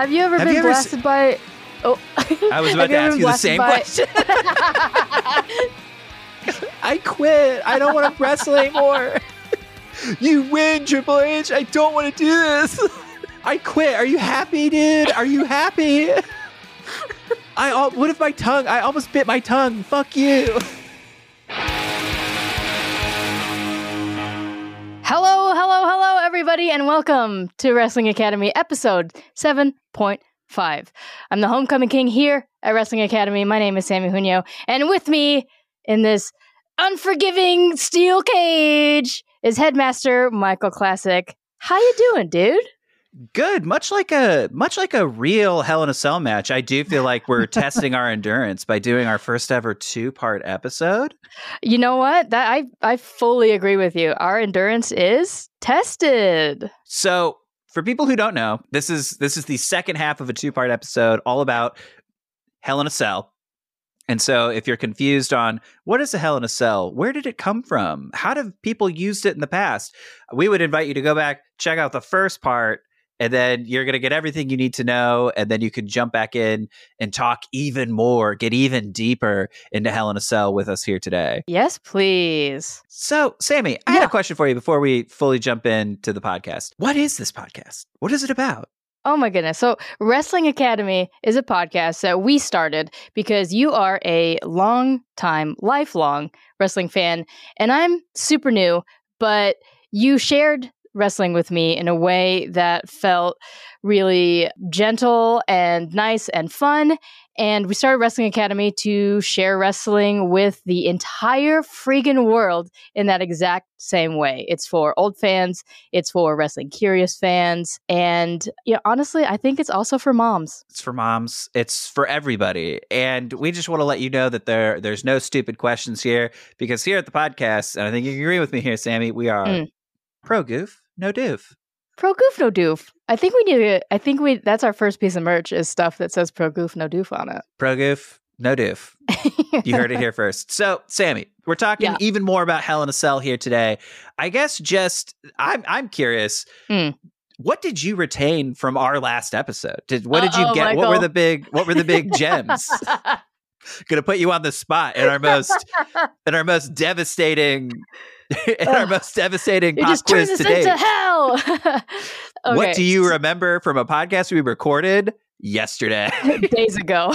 Have you ever Have been you ever blasted by? Oh, I was about to ever ask you the same by- question. I quit. I don't want to wrestle anymore. you win, Triple H. I don't want to do this. I quit. Are you happy, dude? Are you happy? I al- what if my tongue? I almost bit my tongue. Fuck you. Hello, hello, hello, everybody, and welcome to Wrestling Academy episode 7.5. I'm the Homecoming King here at Wrestling Academy. My name is Samee Junio, and with me in this unforgiving steel cage is Headmaster Michael Classic. How you doing, dude? Good. Much like a much like a real Hell in a Cell match, I do feel like we're testing our endurance by doing our first ever two part episode. You know what? That I I fully agree with you. Our endurance is tested. So, for people who don't know, this is this is the second half of a two part episode, all about Hell in a Cell. And so, if you're confused on what is a Hell in a Cell, where did it come from, how have people used it in the past, we would invite you to go back, check out the first part, and then you're going to get everything you need to know. And then you can jump back in and talk even more, get even deeper into Hell in a Cell with us here today. Yes, please. So, Samee, I had a question for you before we fully jump into the podcast. What is this podcast? What is it about? Oh my goodness. So, Wrestling Academy is a podcast that we started because you are a long time, lifelong wrestling fan, and I'm super new, but you shared wrestling with me in a way that felt really gentle and nice and fun. And we started Wrestling Academy to share wrestling with the entire friggin' world in that exact same way. It's for old fans, it's for wrestling curious fans, and yeah, honestly, I think it's also for moms. It's for moms. It's for everybody. And we just want to let you know that there there's no stupid questions here because here at the podcast, and I think you agree with me here, Samee, we are Mm. Pro goof, no doof. Pro goof no doof. I think we need to. I think we. That's our first piece of merch is stuff that says pro goof no doof on it. Pro goof, no doof. You heard it here first. So, Samee, we're talking Yeah. even more about Hell in a Cell here today. I guess just I'm I'm curious. Mm. What did you retain from our last episode? Did what did you Uh-oh, get? What were the big what were the big gems? Gonna put you on the spot in our most in our most devastating in our most devastating it pop just quiz us to into hell. What do you remember from a podcast we recorded yesterday? days ago,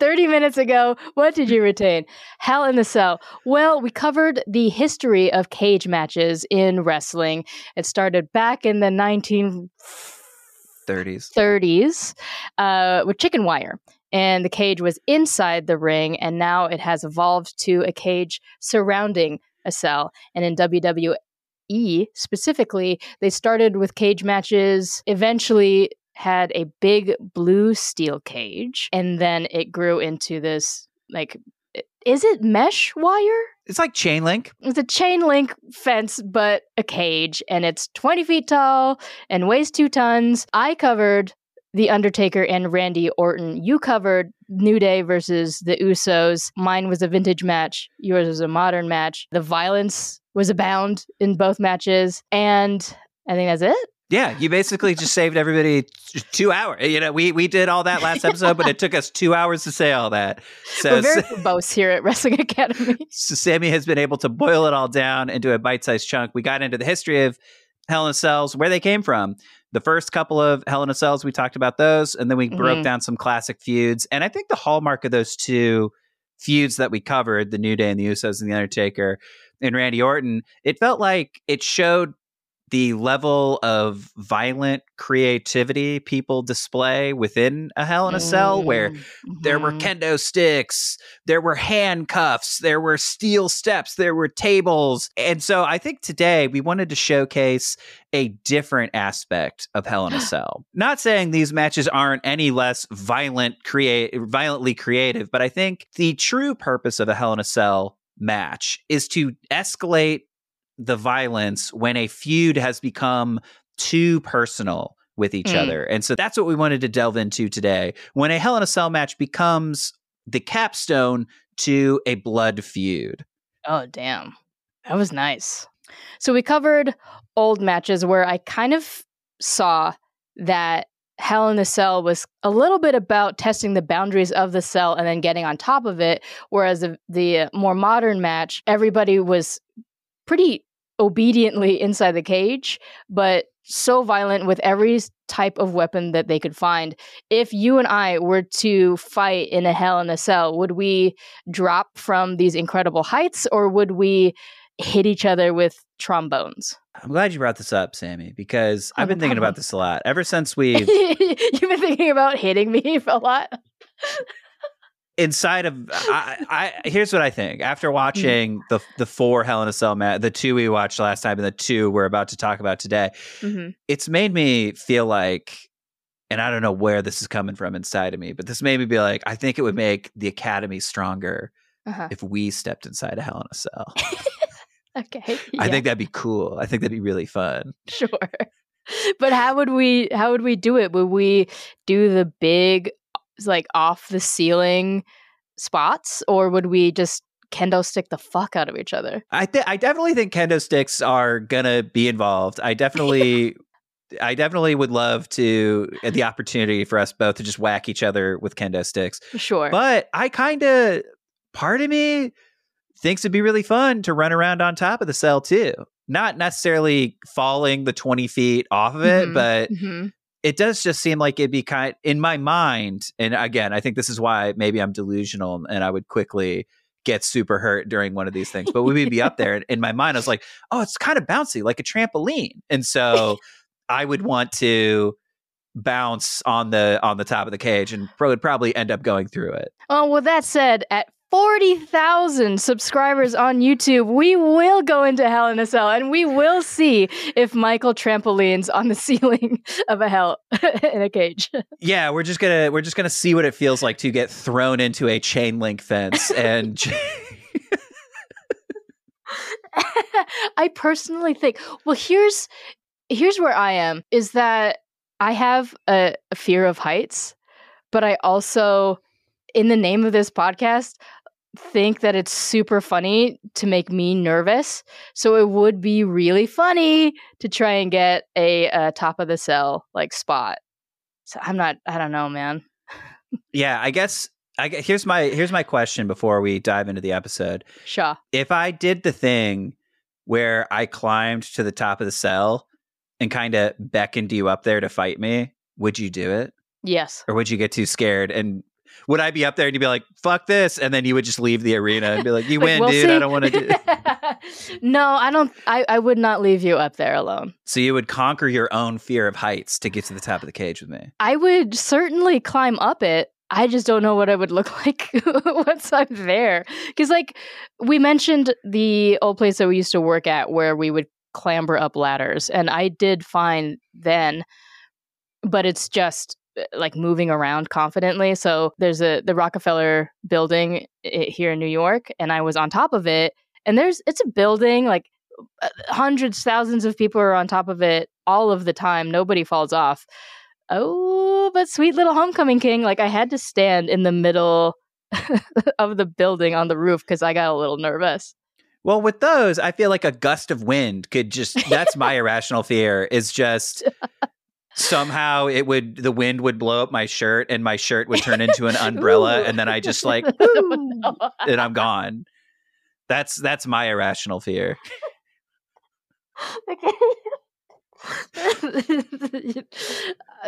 30 minutes ago. What did you retain? Hell in the Cell. Well, we covered the history of cage matches in wrestling. It started back in the 1930s 30s. uh, with chicken wire. And the cage was inside the ring, and now it has evolved to a cage surrounding a cell. And in WWE specifically, they started with cage matches, eventually had a big blue steel cage, and then it grew into this like is it mesh wire? It's like chain link. It's a chain link fence, but a cage, and it's 20 feet tall and weighs two tons. I covered The Undertaker and Randy Orton. You covered New Day versus the Usos. Mine was a vintage match, yours was a modern match. The violence was abound in both matches, and I think that's it. Yeah, you basically just saved everybody two hours. You know, we we did all that last episode, but it took us two hours to say all that. So, We're very verbose here at Wrestling Academy. so Samee has been able to boil it all down into a bite-sized chunk. We got into the history of Hell in Cells, where they came from. The first couple of Hell in a Cells, we talked about those, and then we broke Mhm. down some classic feuds. And I think the hallmark of those two feuds that we covered, the New Day and the Usos and the Undertaker and Randy Orton, it felt like it showed the level of violent creativity people display within a Hell in a Cell, where there were Mhm. kendo sticks, there were handcuffs, there were steel steps, there were tables. And so I think today we wanted to showcase a different aspect of Hell in a Cell. Not saying these matches aren't any less violent, create violently creative, but I think the true purpose of a Hell in a Cell match is to escalate the violence when a feud has become too personal with each Mm. other. And so that's what we wanted to delve into today. When a Hell in a Cell match becomes the capstone to a blood feud. Oh, damn. That was nice. So we covered old matches where I kind of saw that Hell in a Cell was a little bit about testing the boundaries of the cell and then getting on top of it. Whereas the, the more modern match, everybody was pretty obediently inside the cage, but so violent with every type of weapon that they could find. If you and I were to fight in a Hell in a Cell, would we drop from these incredible heights or would we hit each other with trombones? I'm glad you brought this up, Samee, because Oh, I've been thinking about this a lot ever since we You've been thinking about hitting me a lot. Inside of I, I here's what I think after watching the the four Hell in a Cell match, the two we watched last time and the two we're about to talk about today, hmm it's made me feel like and I don't know where this is coming from inside of me, but this made me be like, I think it would make the Academy stronger Uh-huh. if we stepped inside a Hell in a Cell. Okay. I think that'd be cool. I think that'd be really fun. sure. But how would we how would we do it? Would we do the big like off the ceiling spots or would we just kendo stick the fuck out of each other? I th- I definitely think kendo sticks are gonna be involved. I definitely I definitely would love to uh, the opportunity for us both to just whack each other with kendo sticks. Sure. But I kind of part of me thinks it'd be really fun to run around on top of the cell too. Not necessarily falling the 20 feet off of it, Mhm. but Mhm. It does just seem like it'd be kind in my mind. And again, I think this is why maybe I'm delusional and I would quickly get super hurt during one of these things. But we would be up there, and in my mind, I was like, "Oh, it's kind of bouncy, like a trampoline," and so I would want to bounce on the on the top of the cage, and would probably end up going through it. Oh, well, that said, at 40,000 subscribers on YouTube, we will go into Hell in a Cell and we will see if Michael trampolines on the ceiling of a hell in a cage. Yeah, we're just gonna we're just gonna see what it feels like to get thrown into a chain link fence and. I personally think, well, here's here's where I am is that I have a, a fear of heights, but I also in the name of this podcast think that it's super funny to make me nervous. So it would be really funny to try and get a, uh top of the cell like spot. So I'm not I don't know, man. yeah, I guess. I here's my here's my question before we dive into the episode. Shaw. if I did the thing where I climbed to the top of the cell and kind of beckoned you up there to fight me, would you do it? Yes. Or would you get too scared? And would I be up there and you'd be like, fuck this? And then you would just leave the arena and be like, you Like, win, we'll dude. I don't want to do no, I don't I, I would not leave you up there alone. So you would conquer your own fear of heights to get to the top of the cage with me. I would certainly climb up it. I just don't know what I would look like once I'm there. Because, like, we mentioned the old place that we used to work at where we would clamber up ladders, and I did fine then, but it's just like moving around confidently. So there's a the Rockefeller building here in New York, and I was on top of it, and there's it's a building like uh, hundreds, thousands of people are on top of it all of the time. Nobody falls off. Oh, but sweet little homecoming king, like I had to stand in the middle of the building on the roof because I got a little nervous. Well, with those, I feel like a gust of wind could just that's my irrational fear is just somehow it would the wind would blow up my shirt and my shirt would turn into an umbrella and then I just like Oh, and I'm gone. That's that's my irrational fear. Okay.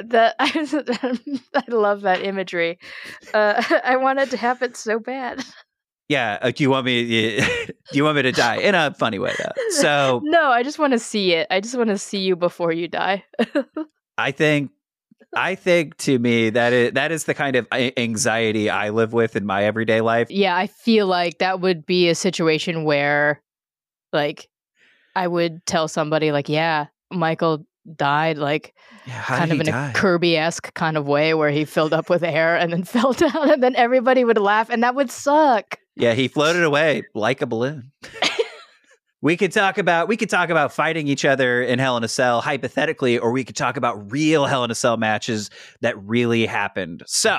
that I, I love that imagery. Uh, I wanted to have it so bad. Yeah, uh, do you want me do you want me to die in a funny way though? So, No, I just want to see it. I just want to see you before you die. I think I think to me that is that is the kind of anxiety I live with in my everyday life. yeah, I feel like that would be a situation where, like, I would tell somebody, like, yeah, Michael died, like, Yeah, kind of in die? a Kirby esque kind of way where he filled up with air and then fell down, and then everybody would laugh, and that would suck. Yeah, he floated away like a balloon. we could talk about we could talk about fighting each other in Hell in a Cell hypothetically, or we could talk about real Hell in a Cell matches that really happened. So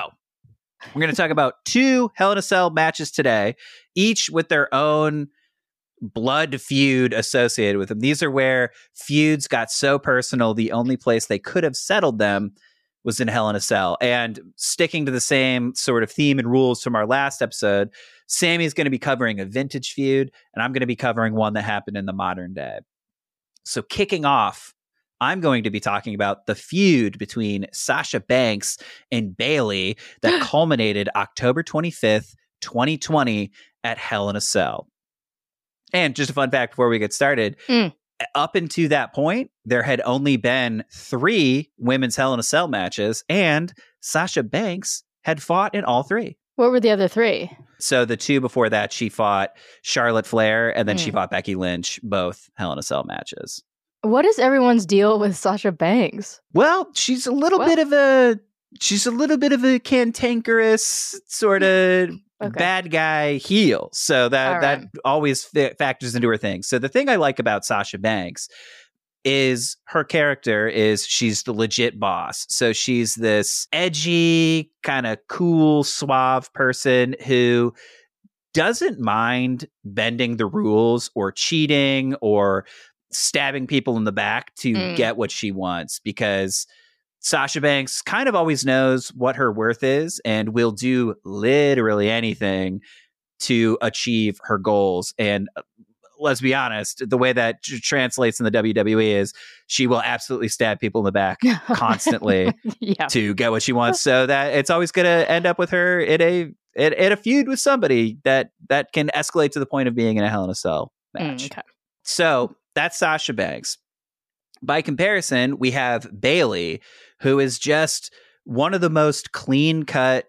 we're going to talk about two Hell in a Cell matches today, each with their own blood feud associated with them. These are where feuds got so personal, the only place they could have settled them was in Hell in a Cell. And sticking to the same sort of theme and rules from our last episode, Samee's going to be covering a vintage feud, and I'm going to be covering one that happened in the modern day. So, kicking off, I'm going to be talking about the feud between Sasha Banks and Bayley that culminated October 25th, 2020 at Hell in a Cell. And just a fun fact before we get started, Mm. Up until that point, there had only been three women's Hell in a Cell matches, and Sasha Banks had fought in all three. What were the other three? So the two before that, she fought Charlotte Flair, and then she Mm. fought Becky Lynch, both Hell in a Cell matches. What is everyone's deal with Sasha Banks? Well, she's a little Well- bit of a she's a little bit of a cantankerous sort of Okay. bad guy heel. So that All that always fa- factors into her thing. So the thing I like about Sasha Banks is her character is she's the legit boss. So she's this edgy, kind of cool, suave person who doesn't mind bending the rules or cheating or stabbing people in the back to Mm. get what she wants because Sasha Banks kind of always knows what her worth is and will do literally anything to achieve her goals. And uh, let's be honest, the way that translates in the WWE is she will absolutely stab people in the back constantly yeah. to get what she wants. So that it's always going to end up with her in a in, in a feud with somebody that that can escalate to the point of being in a Hell in a Cell Mm, match. okay. So that's Sasha Banks. By comparison, we have Bayley, who is just one of the most clean cut,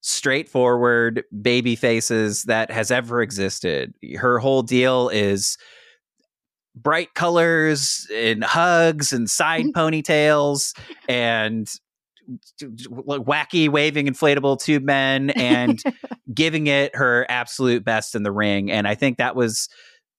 straightforward baby faces that has ever existed. Her whole deal is bright colors and hugs and side ponytails and wacky waving inflatable tube men and giving it her absolute best in the ring and i think that was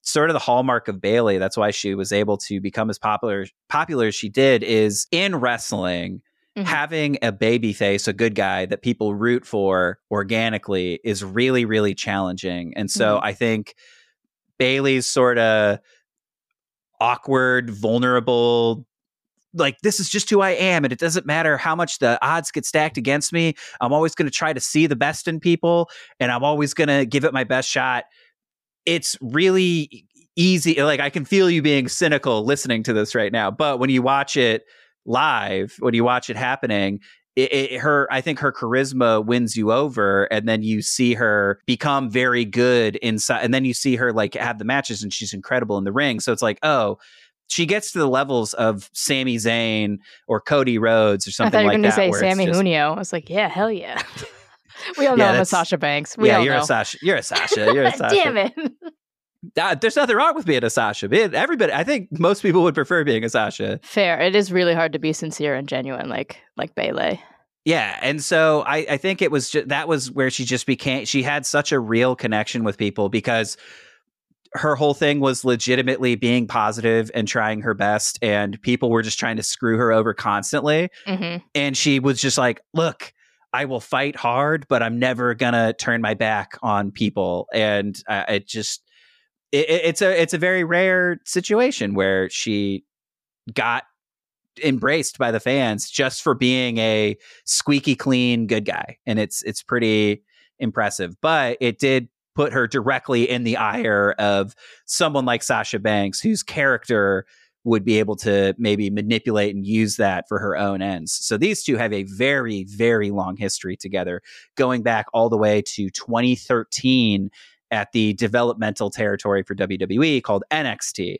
sort of the hallmark of Bayley. That's why she was able to become as popular popular as she did is in wrestling. Mhm. Having a baby face, a good guy that people root for organically is really, really challenging. And so Mhm. I think Bayley's sort of awkward, vulnerable, like this is just who I am, and it doesn't matter how much the odds get stacked against me. I'm always going to try to see the best in people, and I'm always going to give it my best shot. It's really easy. Like I can feel you being cynical listening to this right now, but when you watch it live, when you watch it happening, it, it, her I think her charisma wins you over, and then you see her become very good inside, and then you see her like have the matches, and she's incredible in the ring. So it's like, oh, she gets to the levels of Sami Zayn or Cody Rhodes or I something thought you were like that. say Samee just- Junio. I was like, yeah, hell yeah. we all know Yeah, I'm a Sasha Banks. We yeah, you're know. a Sasha. You're a Sasha. You're a Sasha. Damn it. Uh, there's nothing wrong with being a Sasha. Being- Everybody, I think most people would prefer being a Sasha. Fair. It is really hard to be sincere and genuine, like like Bayley. Yeah, and so I, I think it was ju- that was where she just became. She had such a real connection with people because her whole thing was legitimately being positive and trying her best, and people were just trying to screw her over constantly. hmm And she was just like, "Look, I will fight hard, but I'm never gonna turn my back on people." And uh, it just it, it- it's a it's a very rare situation where she got embraced by the fans just for being a squeaky clean good guy and it's it's pretty impressive but it did put her directly in the ire of someone like Sasha Banks whose character would be able to maybe manipulate and use that for her own ends. So these two have a very very long history together going back all the way to 2013 at the developmental territory for WWE called NXT.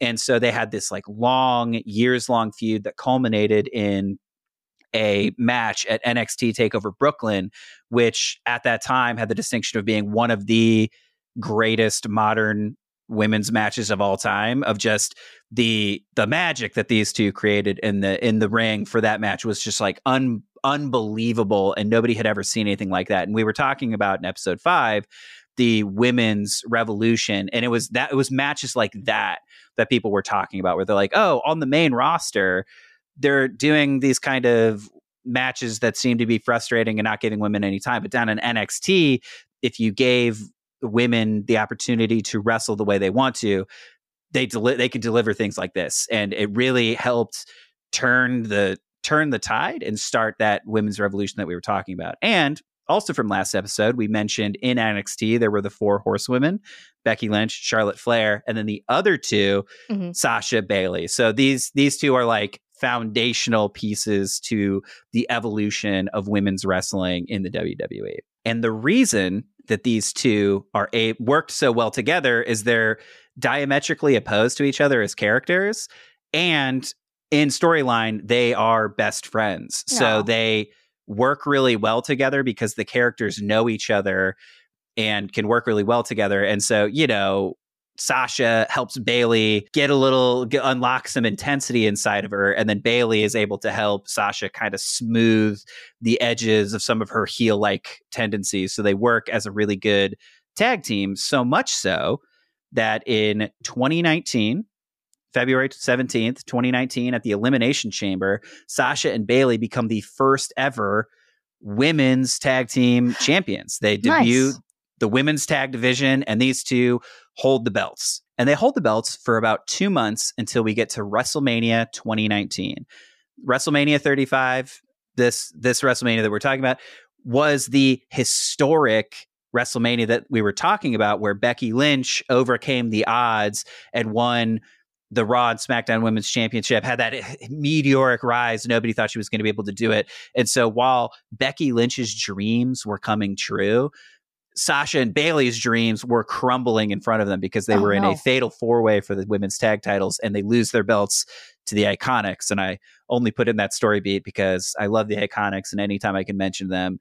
And so they had this like long, years long feud that culminated in a match at NXT TakeOver Brooklyn, which at that time had the distinction of being one of the greatest modern women's matches of all time of just the the magic that these two created in the in the ring for that match was just like un, unbelievable and nobody had ever seen anything like that. And we were talking about in episode 5 the women's revolution and it was that it was matches like that that people were talking about where they're like oh on the main roster they're doing these kind of matches that seem to be frustrating and not giving women any time. But down in NXT if you gave women the opportunity to wrestle the way they want to they deli- they can deliver things like this and it really helped turn the turn the tide and start that women's revolution that we were talking about. And also from last episode, we mentioned in NXT there were the four horsewomen: Becky Lynch, Charlotte Flair, and then the other 2 Mhm. Sasha Bayley. So these these two are like foundational pieces to the evolution of women's wrestling in the WWE. And the reason that these two are a worked so well together is they're diametrically opposed to each other as characters and in storyline they are best friends. So they work really well together because the characters know each other and can work really well together. And so, you know, Sasha helps Bayley get a little get, unlock some intensity inside of her, and then Bayley is able to help Sasha kind of smooth the edges of some of her heel like tendencies. So they work as a really good tag team. So much so that in 2019, February 17th, 2019, at the Elimination Chamber, Sasha and Bayley become the first ever women's tag team champions. They debut Nice. the women's tag division, and these two hold the belts. And they hold the belts for about two months until we get to WrestleMania 2019. WrestleMania 35, this this WrestleMania that we're talking about, was the historic WrestleMania that we were talking about, where Becky Lynch overcame the odds and won the Raw and SmackDown Women's Championship, had that meteoric rise. Nobody thought she was going to be able to do it. And so while Becky Lynch's dreams were coming true, Sasha and Bayley's dreams were crumbling in front of them because they Oh, were in no. a fatal four way for the women's tag titles and they lose their belts to the Iconics. And I only put in that story beat because I love the Iconics and anytime I can mention them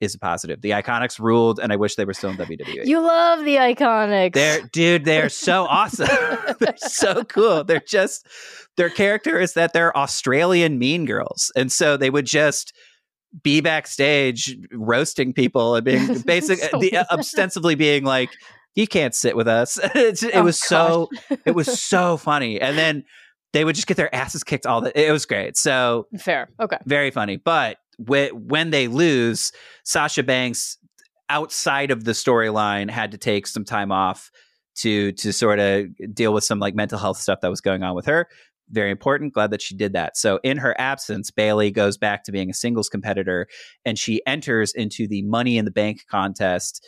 is a positive. The Iconics ruled and I wish they were still in. WWE. You love the iconics. They're dude, they're so awesome. they're so cool. They're just their character is that they're Australian mean girls. And so they would just be backstage roasting people and being basic So the, uh, weird. ostensibly being like you can't sit with us. It's- it Oh, was so it was so funny. And then they would just get their asses kicked all the it was great. So fair. Okay. very funny. But wh- when they lose, Sasha Banks, outside of the storyline, had to take some time off to to sort of deal with some like mental health stuff that was going on with her. Very important. Glad that she did that. So in her absence, Bayley goes back to being a singles competitor, and she enters into the Money in the Bank contest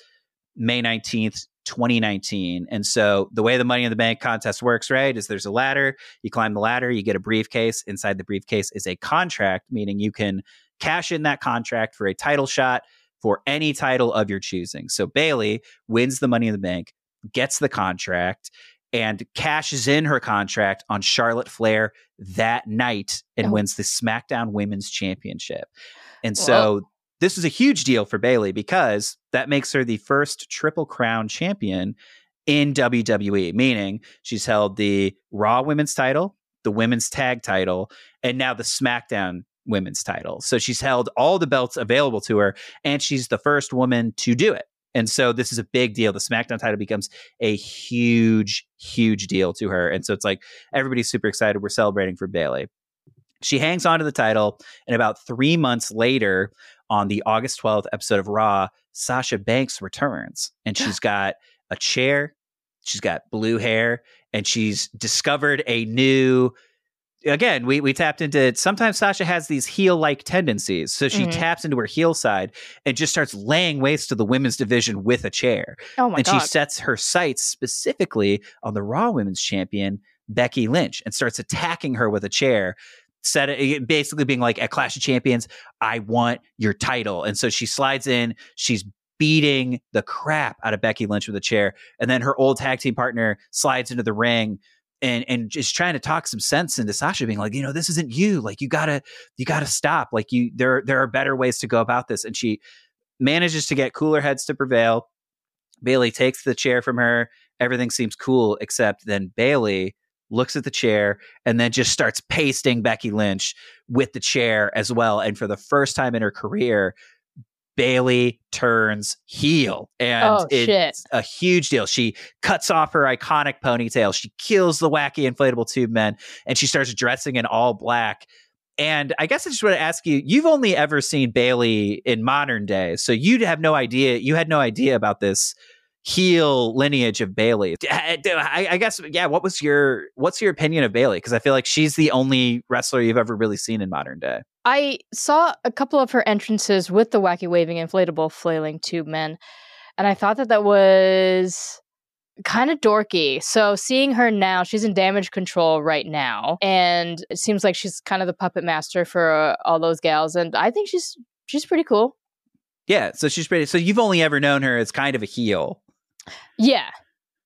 May nineteenth. 2019. And so the way the Money in the Bank contest works, right, is there's a ladder. You climb the ladder, you get a briefcase. Inside the briefcase is a contract, meaning you can cash in that contract for a title shot for any title of your choosing. So Bayley wins the Money in the Bank, gets the contract, and cashes in her contract on Charlotte Flair that night and Oh. wins the SmackDown Women's Championship. And so this is a huge deal for Bayley because that makes her the first Triple Crown champion in WWE, meaning she's held the Raw Women's title, the Women's Tag title, and now the SmackDown Women's title. So she's held all the belts available to her, and she's the first woman to do it. And so this is a big deal. The SmackDown title becomes a huge, huge deal to her. And so it's like everybody's super excited. We're celebrating for Bayley. She hangs on to the title, and about three months later, on the August 12th episode of Raw, Sasha Banks returns and she's got a chair, she's got blue hair, and she's discovered a new. Again, we, we tapped into sometimes Sasha has these heel like tendencies. So she Mhm. taps into her heel side and just starts laying waste to the women's division with a chair. Oh my and god. she sets her sights specifically on the Raw Women's Champion, Becky Lynch, and starts attacking her with a chair. Set it, basically being like at Clash of Champions, I want your title. And so she slides in, she's beating the crap out of Becky Lynch with a chair. And then her old tag team partner slides into the ring and and just trying to talk some sense into Sasha being like, you know, this isn't you. Like you gotta, you gotta stop. Like you there there are better ways to go about this. And she manages to get cooler heads to prevail. Bayley takes the chair from her. Everything seems cool, except then Bayley looks at the chair and then just starts pasting Becky Lynch with the chair as well. And for the first time in her career, Bayley turns heel. And Oh, it's shit. a huge deal. She cuts off her iconic ponytail. She kills the wacky inflatable tube men and she starts dressing in all black. And I guess I just want to ask you, you've only ever seen Bayley in modern day. So you'd have no idea. You had no idea about this heel lineage of Bayley. I, I- I guess, yeah. What was your, what's your opinion of Bayley? Because I feel like she's the only wrestler you've ever really seen in modern day. I saw a couple of her entrances with the wacky waving inflatable flailing tube men, and I thought that that was kind of dorky. So seeing her now, she's in damage control right now, and it seems like she's kind of the puppet master for uh, all those gals, and I think she's she's pretty cool. Yeah, so she's pretty. So you've only ever known her as kind of a heel. Yeah,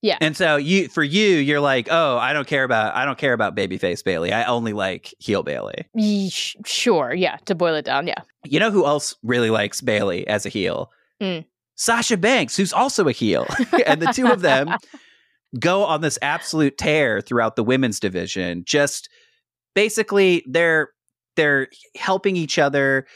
yeah. And so you, for you, you're like, oh, I don't care about, I don't care about babyface Bayley. I only like heel Bayley. Ye- sure, yeah. To boil it down, yeah. You know who else really likes Bayley as a heel? Mm. Sasha Banks, who's also a heel, and the two of them go on this absolute tear throughout the women's division. Just basically, they're they're helping each other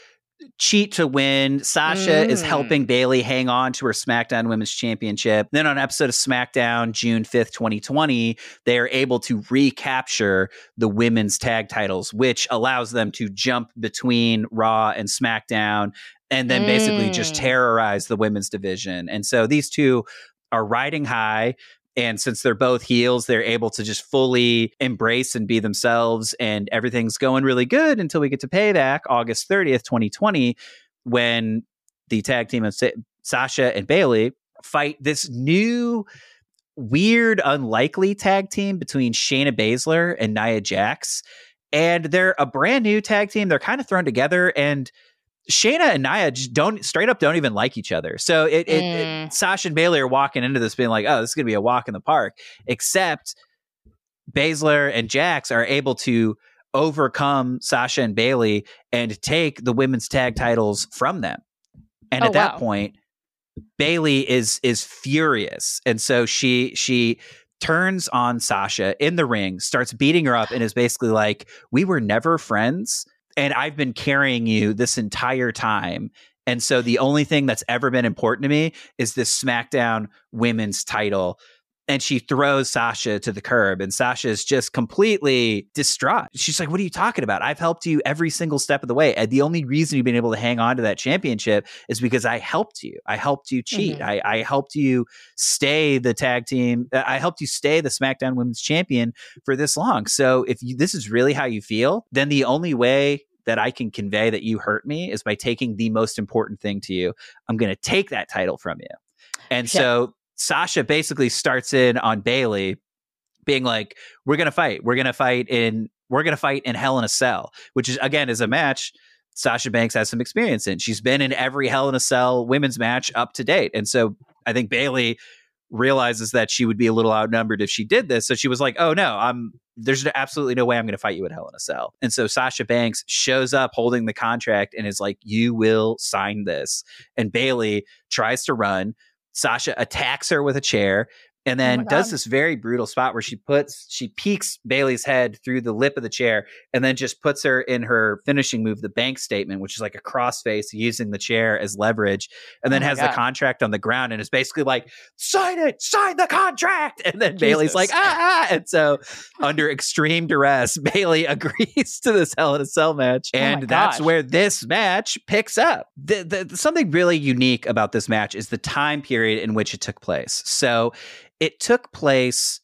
cheat to win. Sasha mm. is helping Bayley hang on to her SmackDown Women's Championship. Then on an episode of SmackDown, June 5th, 2020, they are able to recapture the women's tag titles, which allows them to jump between Raw and SmackDown and then mm. basically just mm. terrorize the women's division. And so these two are riding high. And since they're both heels, they're able to just fully embrace and be themselves. And everything's going really good until we get to payback August 30th, 2020, when the tag team of Sa- Sasha and Bayley fight this new, weird, unlikely tag team between Shayna Baszler and Nia Jax. And they're a brand new tag team. They're kind of thrown together. And Shayna and Nia just don't straight up don't even like each other. So it, it, mm. it, Sasha and Bayley are walking into this being like, oh, this is gonna be a walk in the park. Except Baszler and Jax are able to overcome Sasha and Bayley and take the women's tag titles from them. And oh, at that point, Bayley is is furious. And so she she turns on Sasha in the ring, starts beating her up, and is basically like, We were never friends and I've been carrying you this entire time. And so the only thing that's ever been important to me is this SmackDown women's title. And she throws Sasha to the curb, and Sasha is just completely distraught. She's like, What are you talking about? I've helped you every single step of the way. And the only reason you've been able to hang on to that championship is because I helped you. I helped you cheat. Mhm. I, I helped you stay the tag team. uh, I helped you stay the SmackDown women's champion for this long. So if you, this is really how you feel, then the only way that I can convey that you hurt me is by taking the most important thing to you. I'm going to take that title from you. And Yeah. so Sasha basically starts in on Bayley being like, we're going to fight. We're going to fight in, we're going to fight in Hell in a Cell, which is again, is a match Sasha Banks has some experience in. She's been in every Hell in a Cell women's match up to date. And so I think Bayley realizes that she would be a little outnumbered if she did this. So she was like, "Oh no, I'm there's absolutely no way I'm going to fight you at Hell in a Cell." And so Sasha Banks shows up holding the contract and is like, "You will sign this." And Bayley tries to run. Sasha attacks her with a chair and then Oh does this very brutal spot where she puts she peeks Bayley's head through the lip of the chair and then just puts her in her finishing move, the bank statement, which is like a crossface using the chair as leverage, and then Oh has God. the contract on the ground and is basically like, sign it, sign the contract. And then Bayley's like, ah, ah. And so under extreme duress, Bayley agrees to this Hell in a Cell match. Oh And that's where this match picks up. The, the, something really unique about this match is the time period in which it took place. So it took place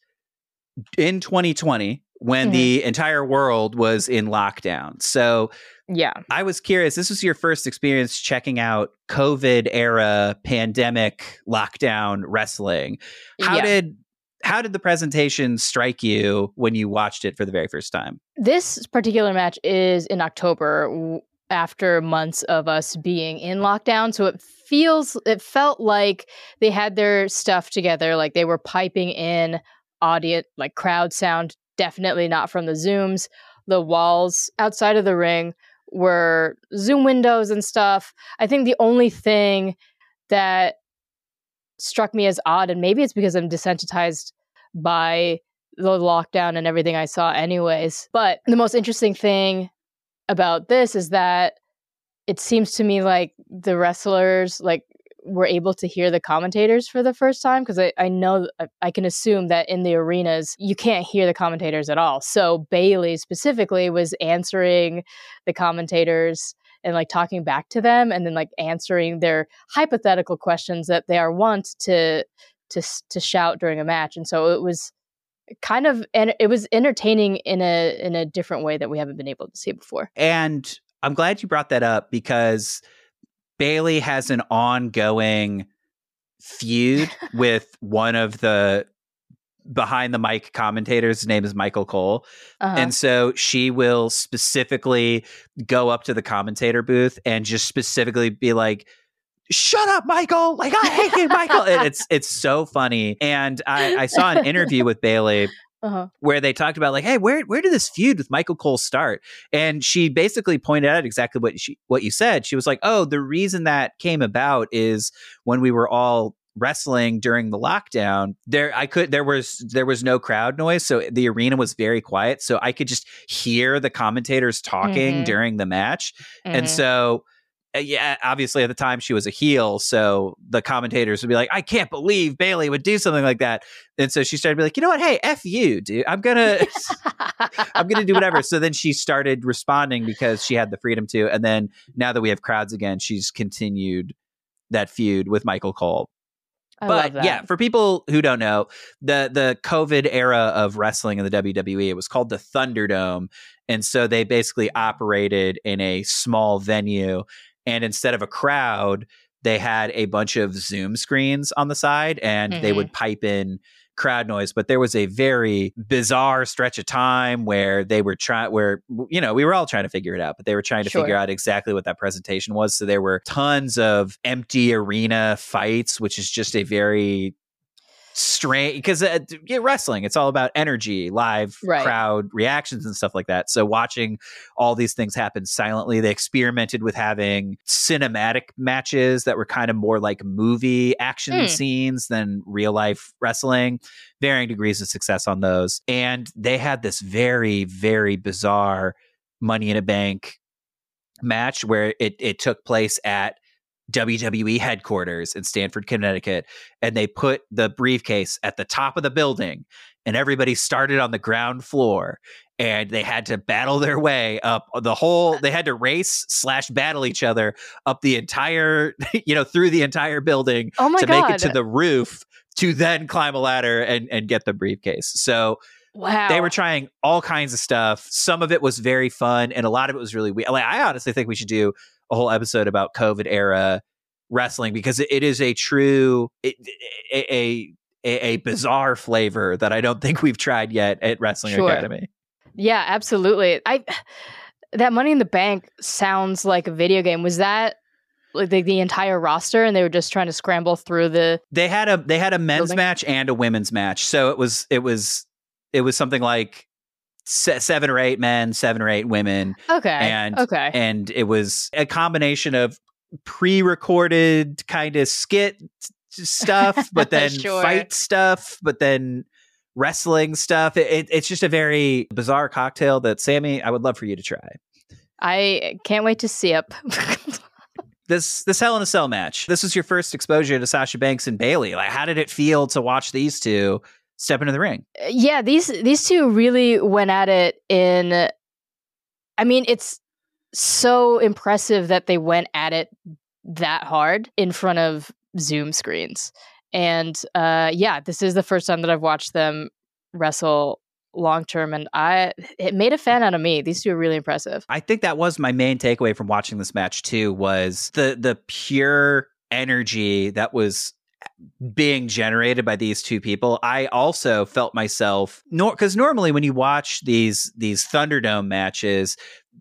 in 2020 when Mhm. the entire world was in lockdown. So Yeah. I was curious, this was your first experience checking out COVID era pandemic lockdown wrestling. How yeah. did how did the presentation strike you when you watched it for the very first time? This particular match is in October after months of us being in lockdown. So it feels, it felt like they had their stuff together. Like they were piping in audience, like crowd sound, definitely not from the Zooms. The walls outside of the ring were Zoom windows and stuff. I think the only thing that struck me as odd, and maybe it's because I'm desensitized by the lockdown and everything I saw, anyways. But the most interesting thing about this is that it seems to me like the wrestlers like were able to hear the commentators for the first time because I, I know I, can assume that in the arenas you can't hear the commentators at all. So bayley specifically was answering the commentators and like talking back to them and then like answering their hypothetical questions that they are wont to to to shout during a match. And so it was kind of and it was entertaining in a in a different way that we haven't been able to see before And I'm glad you brought that up because Bayley has an ongoing feud with one of the behind the mic commentators. His name is Michael Cole. Uh-huh. And so she will specifically go up to the commentator booth and just specifically be like, Shut up, Michael! Like I hate you, Michael. And it's it's so funny. And I, I saw an interview with Bayley uh-huh. where they talked about like, hey, where where did this feud with Michael Cole start? And she basically pointed out exactly what she what you said. She was like, oh, the reason that came about is when we were all wrestling during the lockdown there i could there was there was no crowd noise so the arena was very quiet so i could just hear the commentators talking mm-hmm. during the match mm-hmm. and so Uh, yeah, obviously at the time she was a heel, so the commentators would be like, "I can't believe Bayley would do something like that," and so she started to be like, "You know what? Hey, f you, dude. I'm gonna, I'm gonna do whatever." So then she started responding because she had the freedom to, and then now that we have crowds again, she's continued that feud with Michael Cole. I but yeah, for people who don't know, the the COVID era of wrestling in the WWE, it was called the Thunderdome, and so they basically operated in a small venue and instead of a crowd, they had a bunch of Zoom screens on the side and mm-hmm. they would pipe in crowd noise but there was a very bizarre stretch of time where they were trying where you know we were all trying to figure it out but they were trying to sure. figure out exactly what that presentation was so there were tons of empty arena fights which is just a very strange because uh, yeah, wrestling it's all about energy live right. crowd reactions and stuff like that so watching all these things happen silently they experimented with having cinematic matches that were kind of more like movie action mm. scenes than real life wrestling varying degrees of success on those and they had this very very bizarre money in a bank match where it, it took place at WWE headquarters in Stamford, Connecticut, and they put the briefcase at the top of the building, and everybody started on the ground floor, and they had to battle their way up the whole. They had to race slash battle each other up the entire, you know, through the entire building oh to God. make it to the roof to then climb a ladder and and get the briefcase. So. Wow. They were trying all kinds of stuff. Some of it was very fun, and a lot of it was really weird. Like, I honestly think we should do a whole episode about COVID era wrestling because it is a true it, a, a, a bizarre flavor that I don't think we've tried yet at Wrestling sure. Academy. Yeah, absolutely. I that Money in the Bank sounds like a video game. Was that like the, the entire roster and they were just trying to scramble through the They had a they had a men's building? match and a women's match. So it was it was it was something like seven or eight men, seven or eight women. Okay. And okay. And it was a combination of pre-recorded kind of skit stuff, but then sure. fight stuff, but then wrestling stuff. It, it's just a very bizarre cocktail that Samee, I would love for you to try. I can't wait to see it. this this Hell in a Cell match. This was your first exposure to Sasha Banks and Bayley. Like, how did it feel to watch these two step into the ring? Yeah, these these two really went at it in. I mean, it's so impressive that they went at it that hard in front of Zoom screens. And uh, yeah, this is the first time that I've watched them wrestle long term and I it made a fan out of me. These two are really impressive. I think that was my main takeaway from watching this match too was the the pure energy that was being generated by these two people i also felt myself because normally when you watch these these thunderdome matches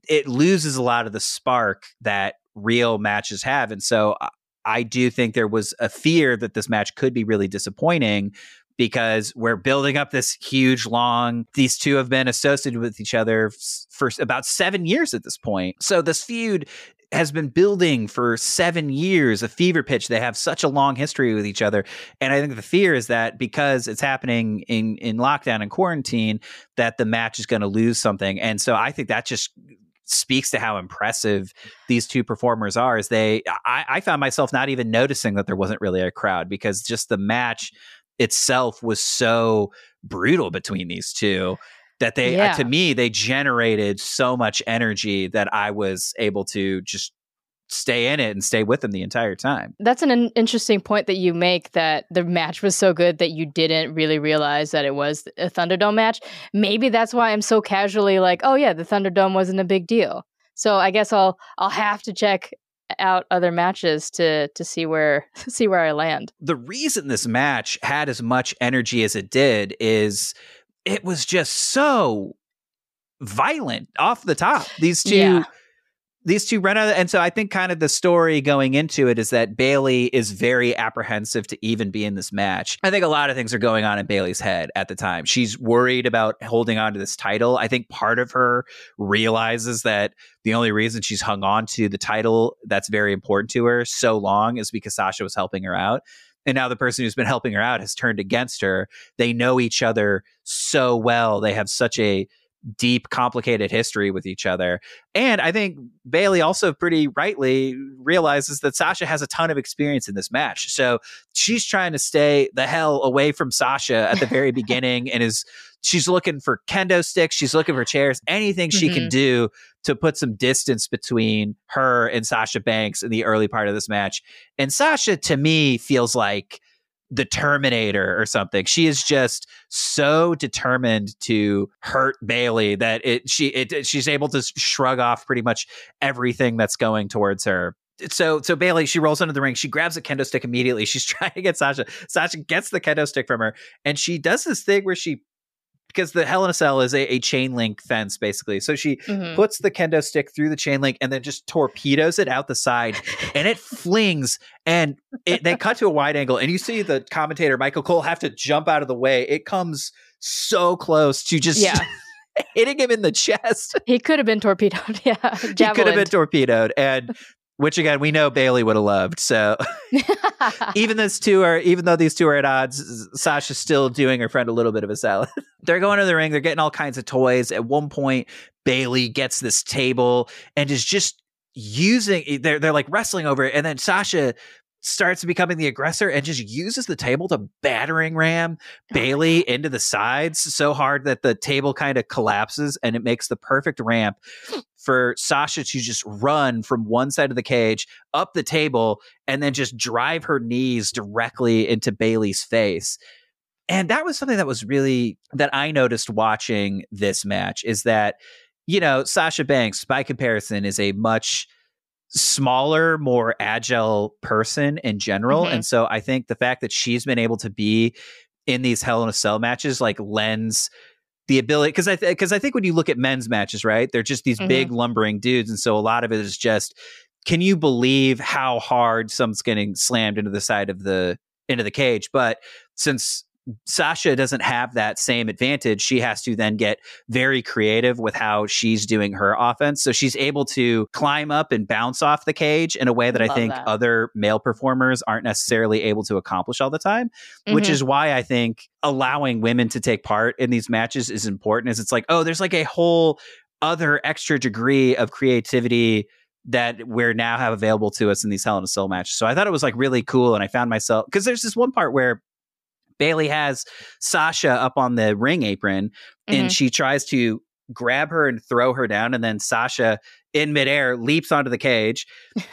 it loses a lot of the spark that real matches have. And so uh, I do think there was a fear that this match could be really disappointing because we're building up this huge long these two have been associated with each other for about 7 years at this point. So this feud has been building for seven years, a fever pitch. They have such a long history with each other. And I think the fear is that because it's happening in, in lockdown and quarantine, that the match is going to lose something. And so I think that just speaks to how impressive these two performers are is they I, I, found myself not even noticing that there wasn't really a crowd because just the match itself was so brutal between these two that they yeah. uh, to me they generated so much energy that I was able to just stay in it and stay with them the entire time. That's an interesting point that you make that the match was so good that you didn't really realize that it was a Thunderdome match. Maybe that's why I'm so casually like, oh yeah, the Thunderdome wasn't a big deal. So I guess I'll I'll have to check out other matches to to see where see where I land. The reason this match had as much energy as it did is it was just so violent off the top. These two Yeah. these two run out and so I think kind of the story going into it is that Bayley is very apprehensive to even be in this match. I think a lot of things are going on in Bayley's head at the time. She's worried about holding on to this title. I think part of her realizes that the only reason she's hung on to the title that's very important to her so long is because Sasha was helping her out. And now the person who's been helping her out has turned against her. They know each other so well. They have such a deep, complicated history with each other. And I think Bayley also pretty rightly realizes that Sasha has a ton of experience in this match. So she's trying to stay the hell away from Sasha at the very beginning and is she's looking for kendo sticks, she's looking for chairs, anything she can Mhm. do to put some distance between her and Sasha Banks in the early part of this match. And Sasha to me feels like the Terminator or something. She is just so determined to hurt Bayley that it she it she's able to shrug off pretty much everything that's going towards her. So so Bayley she rolls into the ring. She grabs a kendo stick immediately. She's trying to get Sasha. Sasha gets the kendo stick from her, and she does this thing where she because the Hell in a Cell is a, a chain link fence basically. So she Mhm. puts the kendo stick through the chain link and then just torpedoes it out the side and it flings and it, they cut to a wide angle and you see the commentator Michael Cole have to jump out of the way. It comes so close to just Yeah. hitting him in the chest. He could have been torpedoed. yeah, He could have been torpedoed and which again we know Bayley would have loved. So even those two are even though these two are at odds, Sasha's still doing her friend a little bit of a salad. they're going to the ring, they're getting all kinds of toys. At one point, Bayley gets this table and is just using they're they're like wrestling over it, and then Sasha starts becoming the aggressor and just uses the table to battering ram oh, Bayley into the sides so hard that the table kind of collapses and it makes the perfect ramp for Sasha to just run from one side of the cage up the table and then just drive her knees directly into Bayley's face. And that was something that was really that I noticed watching this match is that you know Sasha Banks by comparison is a much smaller, more agile person in general. Mhm. And so I think the fact that she's been able to be in these Hell in a Cell matches like lends the ability because I because I think when you look at men's matches, right, they're just these Mhm. big lumbering dudes, and so a lot of it is just can you believe how hard someone's getting slammed into the side of the into the cage? But since Sasha doesn't have that same advantage. She has to then get very creative with how she's doing her offense. So she's able to climb up and bounce off the cage in a way that I Love think that. other male performers aren't necessarily able to accomplish all the time which Mhm. is why I think allowing women to take part in these matches is important. Is it's like, oh, there's like a whole other extra degree of creativity that we're now have available to us in these Hell in a Cell matches. So I thought it was like really cool, and I found myself because there's this one part where Bayley has Sasha up on the ring apron, and Mhm. she tries to grab her and throw her down, and then Sasha in midair leaps onto the cage,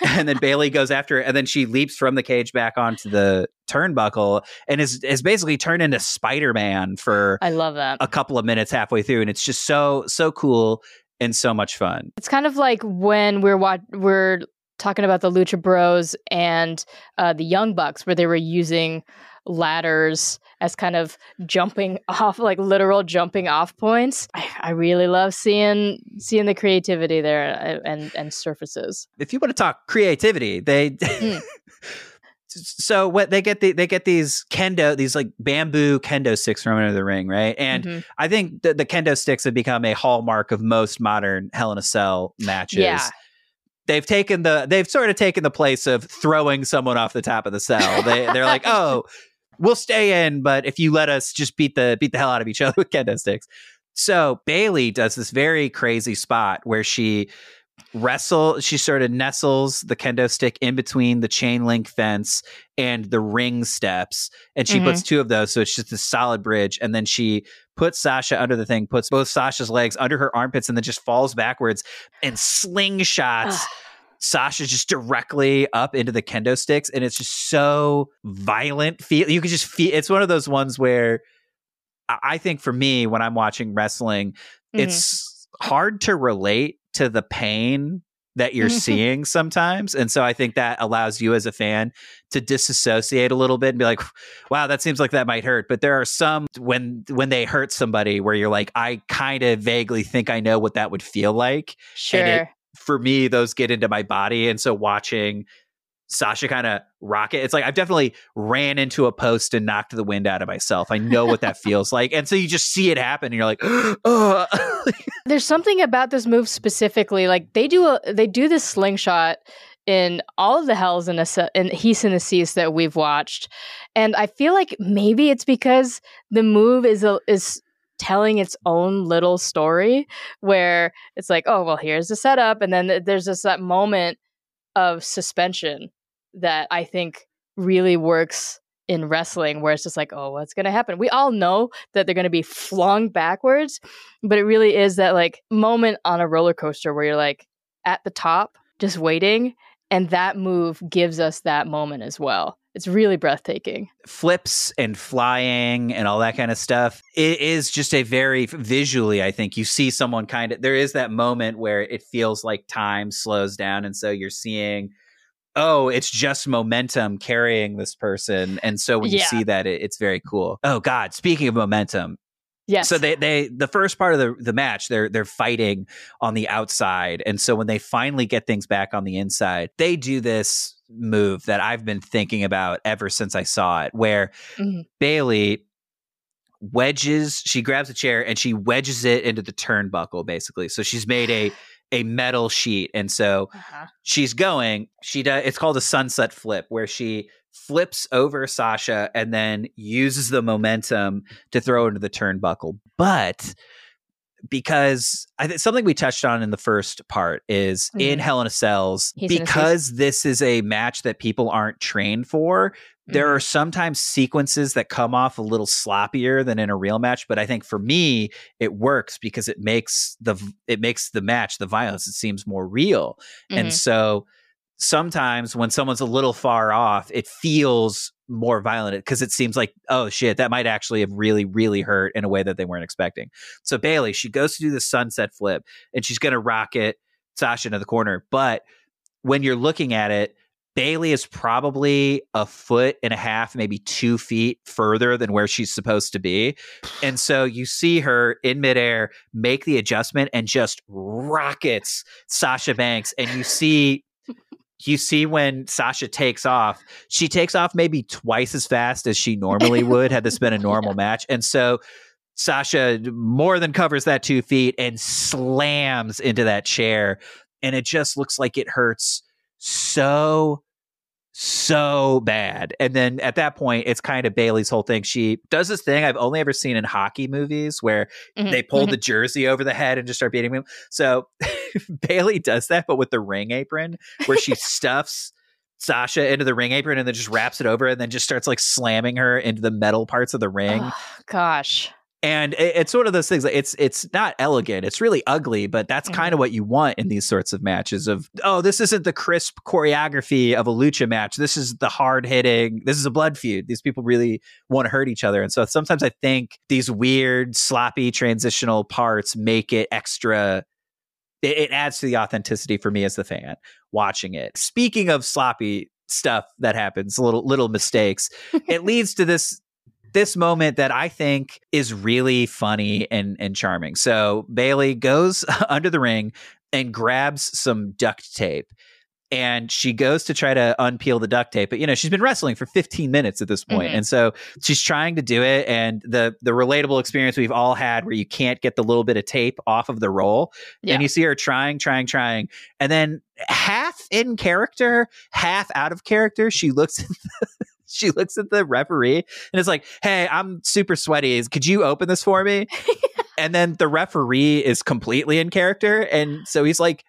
and then Bayley goes after her, and then she leaps from the cage back onto the turnbuckle, and is is basically turned into Spider Man for I love that. a couple of minutes halfway through, and it's just so so cool and so much fun. It's kind of like when we're wat- we're talking about the Lucha Bros and uh, the Young Bucks, where they were using ladders as kind of jumping off, like literal jumping off points. I, I really love seeing seeing the creativity there uh, and and surfaces. if you want to talk creativity, they Mm. so what they get the, they get these kendo these like bamboo kendo sticks thrown into the ring, right? And Mhm. I think the, the kendo sticks have become a hallmark of most modern Hell in a Cell matches. Yeah. They've taken the they've sort of taken the place of throwing someone off the top of the cell. They they're like, oh, we'll stay in, but if you let us just beat the beat the hell out of each other with kendo sticks. So Bayley does this very crazy spot where she wrestle she sort of nestles the kendo stick in between the chain link fence and the ring steps and she Mhm. puts two of those so it's just a solid bridge and then she puts Sasha under the thing puts both Sasha's legs under her armpits and then just falls backwards and slingshots. Sasha just directly up into the kendo sticks, and it's just so violent. Feel you can just feel. It's one of those ones where I think for me, when I'm watching wrestling, Mhm. it's hard to relate to the pain that you're seeing sometimes. And so I think that allows you as a fan to disassociate a little bit and be like, wow, that seems like that might hurt. But there are some when when they hurt somebody where you're like, I kind of vaguely think I know what that would feel like. Sure. And it, for me, those get into my body. And so watching Sasha kind of rock it. It's like I've definitely ran into a post and knocked the wind out of myself. I know what that feels like. And so you just see it happen and you're like, oh. There's something about this move specifically. Like they do a they do this slingshot in all of the hells in, a, in He's in the Seas that we've watched. And I feel like maybe it's because the move is a, is telling its own little story where it's like, oh, well, here's the setup. And then there's this that moment of suspension that I think really works in wrestling where it's just like, oh, what's going to happen? We all know that they're going to be flung backwards, but it really is that like moment on a roller coaster where you're like at the top, just waiting. And that move gives us that moment as well. It's really breathtaking. Flips and flying and all that kind of stuff. It is just a very visually, I think you see someone kind of, there is that moment where it feels like time slows down. And so you're seeing oh, it's just momentum carrying this person. And so when yeah. you see that, it, it's very cool. Oh God, speaking of momentum. Yes. So they they the first part of the the match they're they're fighting on the outside and so when they finally get things back on the inside they do this move that I've been thinking about ever since I saw it where mm-hmm. Bayley wedges she grabs a chair and she wedges it into the turnbuckle basically. So she's made a a metal sheet. And so uh-huh. she's going, she does it's called a sunset flip where she flips over Sasha and then uses the momentum to throw into the turnbuckle. But because I think something we touched on in the first part is mm-hmm. in Hell in a Cells, He's because this is a match that people aren't trained for, there are mm-hmm. sometimes sequences that come off a little sloppier than in a real match, but I think for me it works because it makes the it makes the match the violence it seems more real. Mm-hmm. And so sometimes when someone's a little far off, it feels more violent because it seems like oh shit that might actually have really really hurt in a way that they weren't expecting. So Bayley, she goes to do the sunset flip and she's going to rocket Sasha into the corner, but when you're looking at it Bayley is probably a foot and a half, maybe two feet further than where she's supposed to be. And so you see her in midair make the adjustment and just rockets Sasha Banks. And you see you see when Sasha takes off, she takes off maybe twice as fast as she normally would had this been a normal yeah. match. And so Sasha more than covers that two feet and slams into that chair. And it just looks like it hurts so so bad. And then at that point, it's kind of Bayley's whole thing. She does this thing I've only ever seen in hockey movies where mm-hmm. they pull mm-hmm. the jersey over the head and just start beating him. So Bayley does that, but with the ring apron, where she stuffs Sasha into the ring apron and then just wraps it over and then just starts like slamming her into the metal parts of the ring. Oh, gosh and it's one of those things it's it's not elegant it's really ugly but that's mm-hmm. kind of what you want in these sorts of matches of oh this isn't the crisp choreography of a lucha match. This is the hard hitting this is a blood feud. These people really want to hurt each other. And so sometimes i think these weird sloppy transitional parts make it extra it, it adds to the authenticity for me as the fan watching it. Speaking of sloppy stuff that happens little little mistakes it leads to this this moment that I think is really funny and and charming. So Bayley goes under the ring and grabs some duct tape and she goes to try to unpeel the duct tape but you know she's been wrestling for 15 minutes at this point. Mm-hmm. and so she's trying to do it and the the relatable experience we've all had where you can't get the little bit of tape off of the roll yeah. and you see her trying trying trying and then half in character half out of character she looks at the, she looks at the referee and is like, "Hey, I'm super sweaty. Could you open this for me?" and then the referee is completely in character, and so he's like,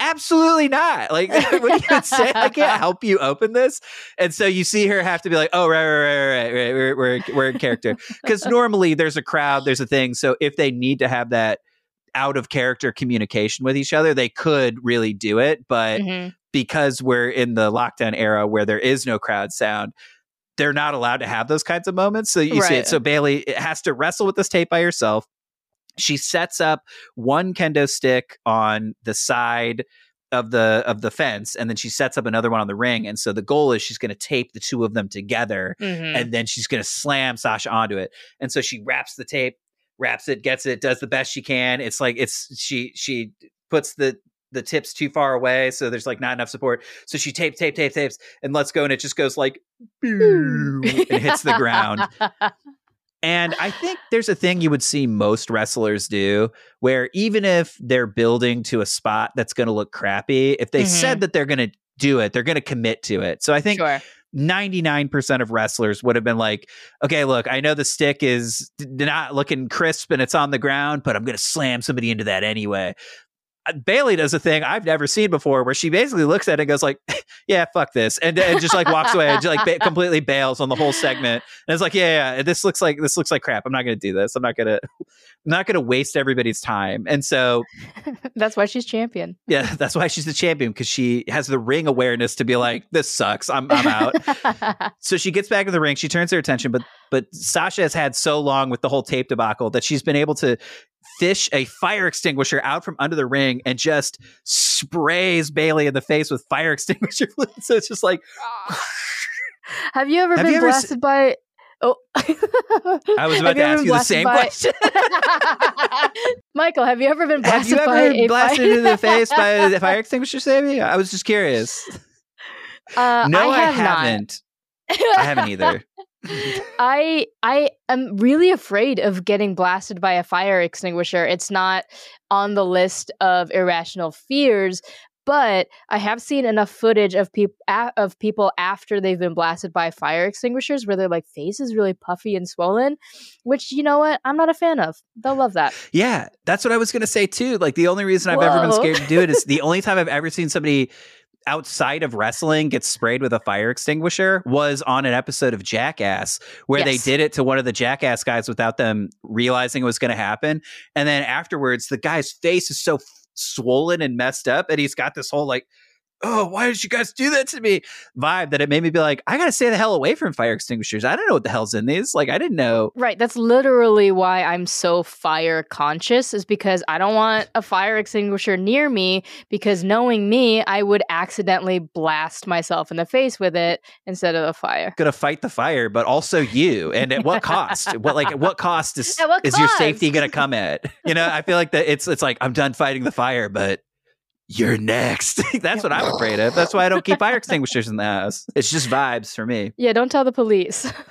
absolutely not. Like, what are you say? I can't help you open this. And so you see her have to be like, oh, right, right, right, right, right. We're, we're, we're in character. Because normally there's a crowd, there's a thing. So if they need to have that out of character communication with each other, they could really do it. But mm-hmm because we're in the lockdown era where there is no crowd sound, they're not allowed to have those kinds of moments. So you right. see it. So Bayley has to wrestle with this tape by herself. She sets up one kendo stick on the side of the of the fence and then she sets up another one on the ring and so the goal is she's going to tape the two of them together Mhm. and then she's going to slam Sasha onto it and so she wraps the tape wraps it gets it does the best she can it's like it's she she puts the the tips too far away so there's like not enough support so she tape tape tape tapes and lets go and it just goes like and hits the ground and I think there's a thing you would see most wrestlers do where even if they're building to a spot that's going to look crappy, if they Mhm. said that they're going to do it, they're going to commit to it. So I think sure. 99% of wrestlers would have been like, okay, look, I know the stick is not looking crisp and it's on the ground, but I'm going to slam somebody into that anyway. Uh, Bayley does a thing I've never seen before where she basically looks at it and goes like, yeah, fuck this. And, and just like walks away and just like ba- completely bails on the whole segment. And it's like, yeah, yeah, this looks like, this looks like crap. I'm not going to do this. I'm not going to, I'm not going to waste everybody's time. And so That's why she's champion. yeah, that's why she's the champion because she has the ring awareness to be like, this sucks. I'm, I'm out. so she gets back in the ring. She turns her attention, but but Sasha has had so long with the whole tape debacle that she's been able to fish a fire extinguisher out from under the ring and just sprays Bayley in the face with fire extinguisher fluid. So it's just like Have you ever Have been you ever s- blasted by? Oh, I was about to ask you the same question. Michael, have you ever been Have blasted you by ever a blasted fire- into the face by a fire extinguisher, Samee? I was just curious. Uh, no, I, have not. haven't. I haven't either. I I am really afraid of getting blasted by a fire extinguisher. It's not on the list of irrational fears, but I have seen enough footage of people of people after they've been blasted by fire extinguishers where their like face is really puffy and swollen, which you know what I'm not a fan of. They'll love that. Yeah, that's what I was going to say too. Like the only reason I've ever been scared to do it is the only time I've ever seen somebody outside of wrestling gets sprayed with a fire extinguisher was on an episode of Jackass where they did it to one of the Jackass guys without them realizing it was going to happen. And then afterwards, the guy's face is so f- swollen and messed up, and he's got this whole like, oh, why did you guys do that to me? Vibe that it made me be like, I got to stay the hell away from fire extinguishers. I don't know what the hell's in these. Like, I didn't know. Right, that's literally why I'm so fire conscious is because I don't want a fire extinguisher near me because knowing me, I would accidentally blast myself in the face with it instead of a fire. to fight the fire, but also you. And at what cost? what like at what cost is At what is your safety to come at? You know, I feel like that it's it's like I'm done fighting the fire, but you're next. That's what I'm afraid of. That's why I don't keep fire extinguishers in the house. It's just vibes for me. Yeah, don't tell the police.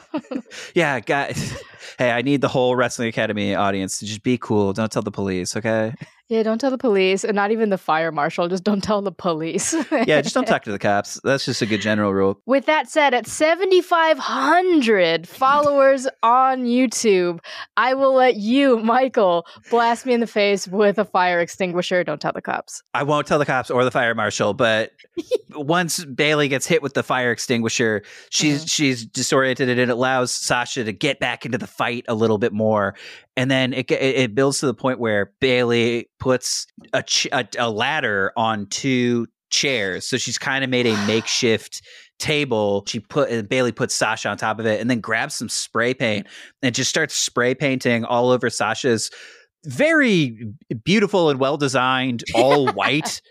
Yeah, guys. Hey, I need the whole Wrestling Academy audience to just be cool. Don't tell the police, okay? Yeah, don't tell the police and not even the fire marshal, just don't tell the police. Yeah, just don't talk to the cops. That's just a good general rule. With that said, at 7,500 followers on YouTube, I will let you, Michael, blast me in the face with a fire extinguisher. Don't tell the cops. I won't tell the cops or the fire marshal, but once Bayley gets hit with the fire extinguisher, she's mm-hmm. she's disoriented and it allows Sasha to get back into the fight a little bit more. And then it it builds to the point where Bayley puts a ch- a, a ladder on two chairs, so she's kind of made a makeshift table. She put and Bayley puts Sasha on top of it, and then grabs some spray paint and just starts spray painting all over Sasha's very beautiful and well designed, all white,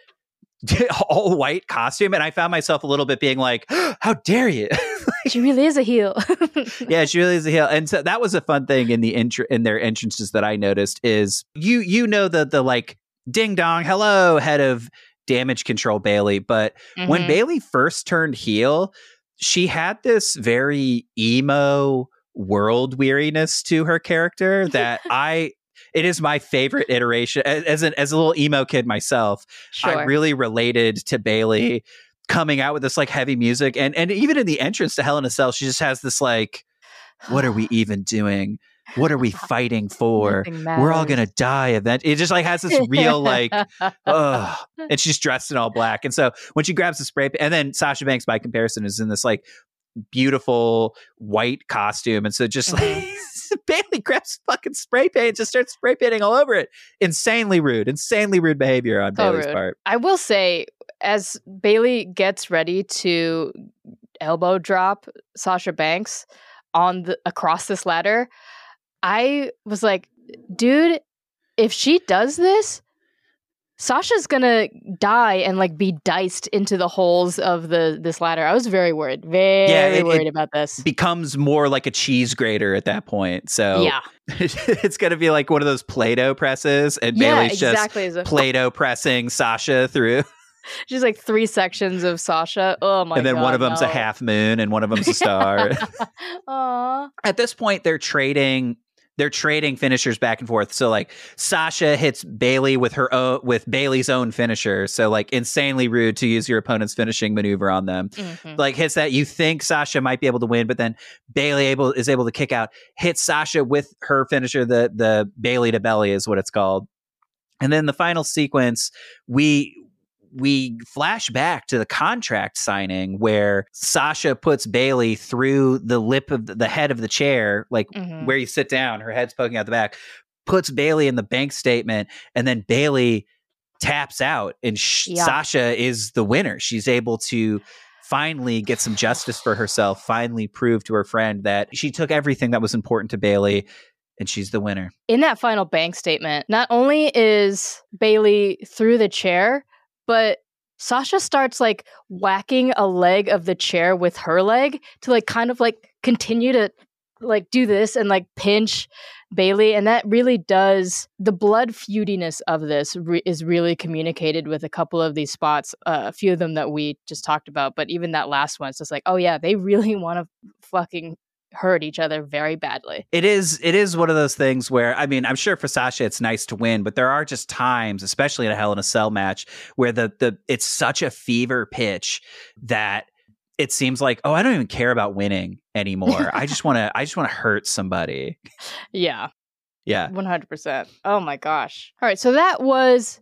all white costume. And I found myself a little bit being like, "How dare you!" She really is a heel. yeah, she really is a heel. And so that was a fun thing in the intro in their entrances that I noticed is you you know the the like ding dong hello head of damage control Bayley, but when Mhm. Bayley first turned heel, she had this very emo world weariness to her character that I it is my favorite iteration as as an as a little emo kid myself. sure. I really related to Bayley coming out with this like heavy music and and even in the entrance to Hell in a Cell, she just has this like, what are we even doing? What are we fighting for? We're all gonna die event. It just like has this real like. And she's dressed in all black. And so when she grabs the spray, and then Sasha Banks, by comparison, is in this like beautiful white costume. And so just like Bayley grabs fucking spray paint, and just starts spray painting all over it. Insanely rude, insanely rude behavior on So Bayley's rude. part. I will say, as Bayley gets ready to elbow drop Sasha Banks on the across this ladder, I was like, dude, if she does this, Sasha's gonna die and like be diced into the holes of the this ladder. I was very worried, very Yeah, it- worried it about this. Becomes more like a cheese grater at that point. So yeah, it's to be like one of those Play-Doh presses, and yeah, Bayley's just exactly. As a- Play-Doh pressing Sasha through, Just like three sections of Sasha. Oh my god! and then one of them's a half moon, and one of them's a star. Aw. At this point, they're trading. They're trading finishers back and forth. So like Sasha hits Bayley with her own with Bayley's own finisher. So like insanely rude to use your opponent's finishing maneuver on them. Mhm. like hits that you think Sasha might be able to win, but then Bayley able is able to kick out, hits Sasha with her finisher, the the Bayley to belly is what it's called. And then the final sequence, we we flash back to the contract signing where Sasha puts Bayley through the lip of the, the head of the chair, like Mhm. where you sit down, her head's poking out the back, puts Bayley in the bank statement, and then Bayley taps out, and sh- Yeah. Sasha is the winner. She's able to finally get some justice for herself, finally prove to her friend that she took everything that was important to Bayley, and she's the winner. in that final bank statement, not only is Bayley through the chair, but Sasha starts like whacking a leg of the chair with her leg to like kind of like continue to like do this and like pinch Bayley and that really does the blood feudiness of this re- is really communicated with a couple of these spots uh, a few of them that we just talked about but even that last one it's just like oh yeah they really want to fucking hurt each other very badly It is it is one of those things where I mean I'm sure for Sasha it's nice to win, but there are just times, especially in a Hell in a Cell match, where the the it's such a fever pitch that it seems like oh I don't even care about winning anymore. I just want to I just want to hurt somebody. yeah Yeah. One hundred percent. Oh my gosh! All right, so that was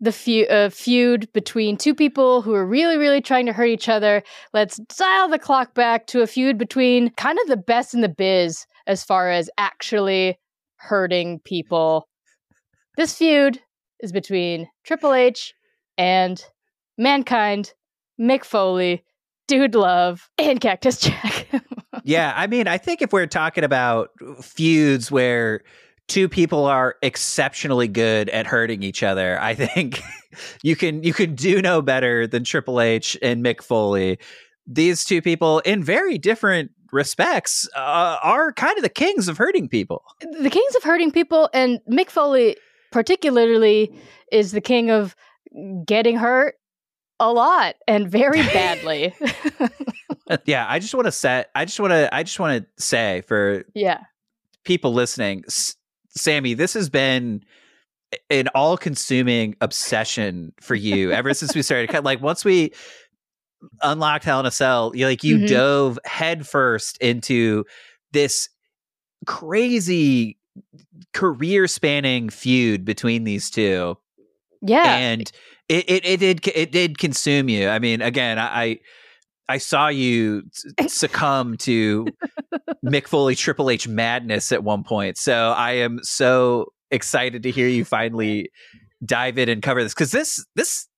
the feud, uh, feud between two people who are really, really trying to hurt each other. Let's dial the clock back to a feud between kind of the best in the biz as far as actually hurting people. This feud is between Triple H and Mankind, Mick Foley, Dude Love, and Cactus Jack. Yeah, I mean, I think if we're talking about feuds where two people are exceptionally good at hurting each other, I think you can you can do no better than Triple H and Mick Foley. These two people, in very different respects, uh, are kind of the kings of hurting people. the kings of hurting people and Mick Foley particularly is the king of getting hurt a lot and very badly. yeah, I just want to set. I just want to. I just want to say for yeah. people listening, Samee, this has been an all-consuming obsession for you ever since we started. Like once we unlocked Hell in a Cell, you like you Mhm. dove headfirst into this crazy career-spanning feud between these two, Yeah. and it, it it did it did consume you. I mean, again, I. I I saw you succumb to Mick Foley Triple H madness at one point. So I am so excited to hear you finally dive in and cover this because this this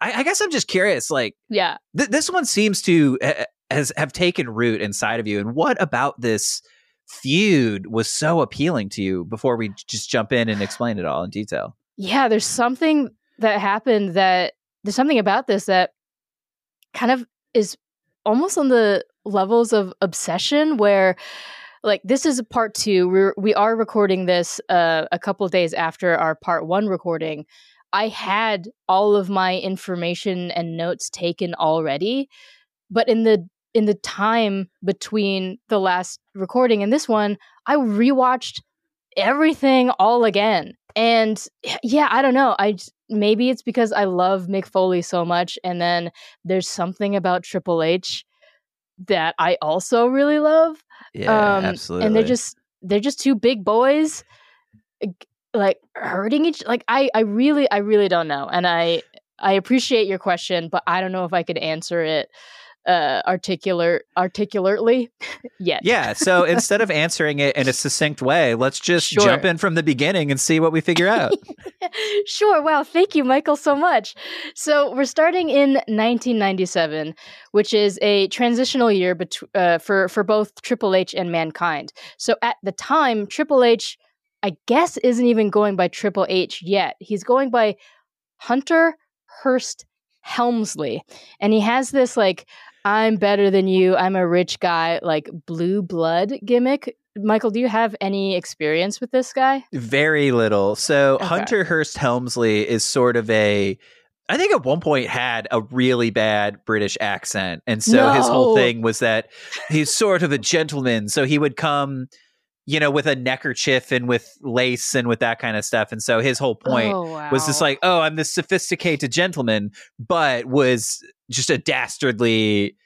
I, I guess I'm just curious. Like yeah. th- this one seems to uh, has have taken root inside of you, and what about this feud was so appealing to you? Before we just jump in and explain it all in detail. Yeah, there's something that happened that there's something about this that kind of is almost on the levels of obsession where like this is part two we're we are recording this uh, a couple of days after our part one recording. I had all of my information and notes taken already but in the in the time between the last recording and this one i rewatched everything all again. And yeah i don't know i maybe it's because i love mick foley so much and then there's something about triple h that i also really love Yeah, um, absolutely. and they're just they're just two big boys like hurting each like i i really i really don't know and i i appreciate your question but i don't know if i could answer it uh articulate articulately yet yeah. So instead of answering it in a succinct way, let's just Sure. jump in from the beginning and see what we figure out. sure. Wow. Thank you, Michael, so much. So we're starting in 1997, which is a transitional year bet- uh, for for both Triple H and Mankind. So at the time, Triple H I guess isn't even going by Triple H yet. He's going by Hunter Hearst Helmsley. And he has this like I'm better than you, I'm a rich guy, like blue blood gimmick. Michael, do you have any experience with this guy? Very little. So Okay. Hunter Hearst Helmsley is sort of a I think at one point had a really bad British accent. And so his whole thing was that he's sort of a gentleman. So he would come, you know, with a neckerchief and with lace and with that kind of stuff. And so his whole point Oh, wow. was just like, oh, I'm this sophisticated gentleman, but was just a dastardly,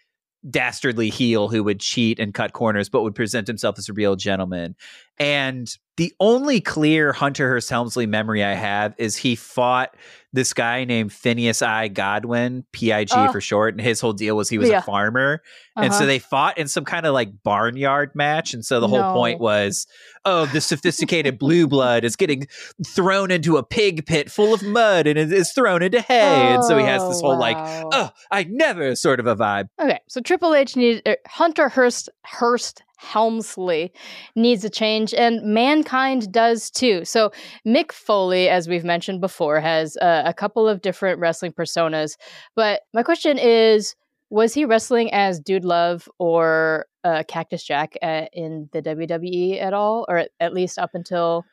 dastardly heel who would cheat and cut corners, but would present himself as a real gentleman. And the only clear Hunter Hearst Helmsley memory I have is he fought this guy named Phineas I. Godwinn, PIG Oh. for short. And his whole deal was he was Yeah. a farmer. And so Uh-huh. they fought in some kind of like barnyard match. And so the whole point was, oh, the sophisticated blue blood is getting thrown into a pig pit full of mud and it is thrown into hay. and so he has this Oh, whole like, wow. oh, I never sort of a vibe. Okay, so Triple H needed uh, Hunter Hearst Hearst Helmsley needs a change, and Mankind does too. So Mick Foley, as we've mentioned before, has uh, a couple of different wrestling personas. But my question is, was he wrestling as Dude Love or uh, Cactus Jack uh, in the WWE at all, or at, at least up until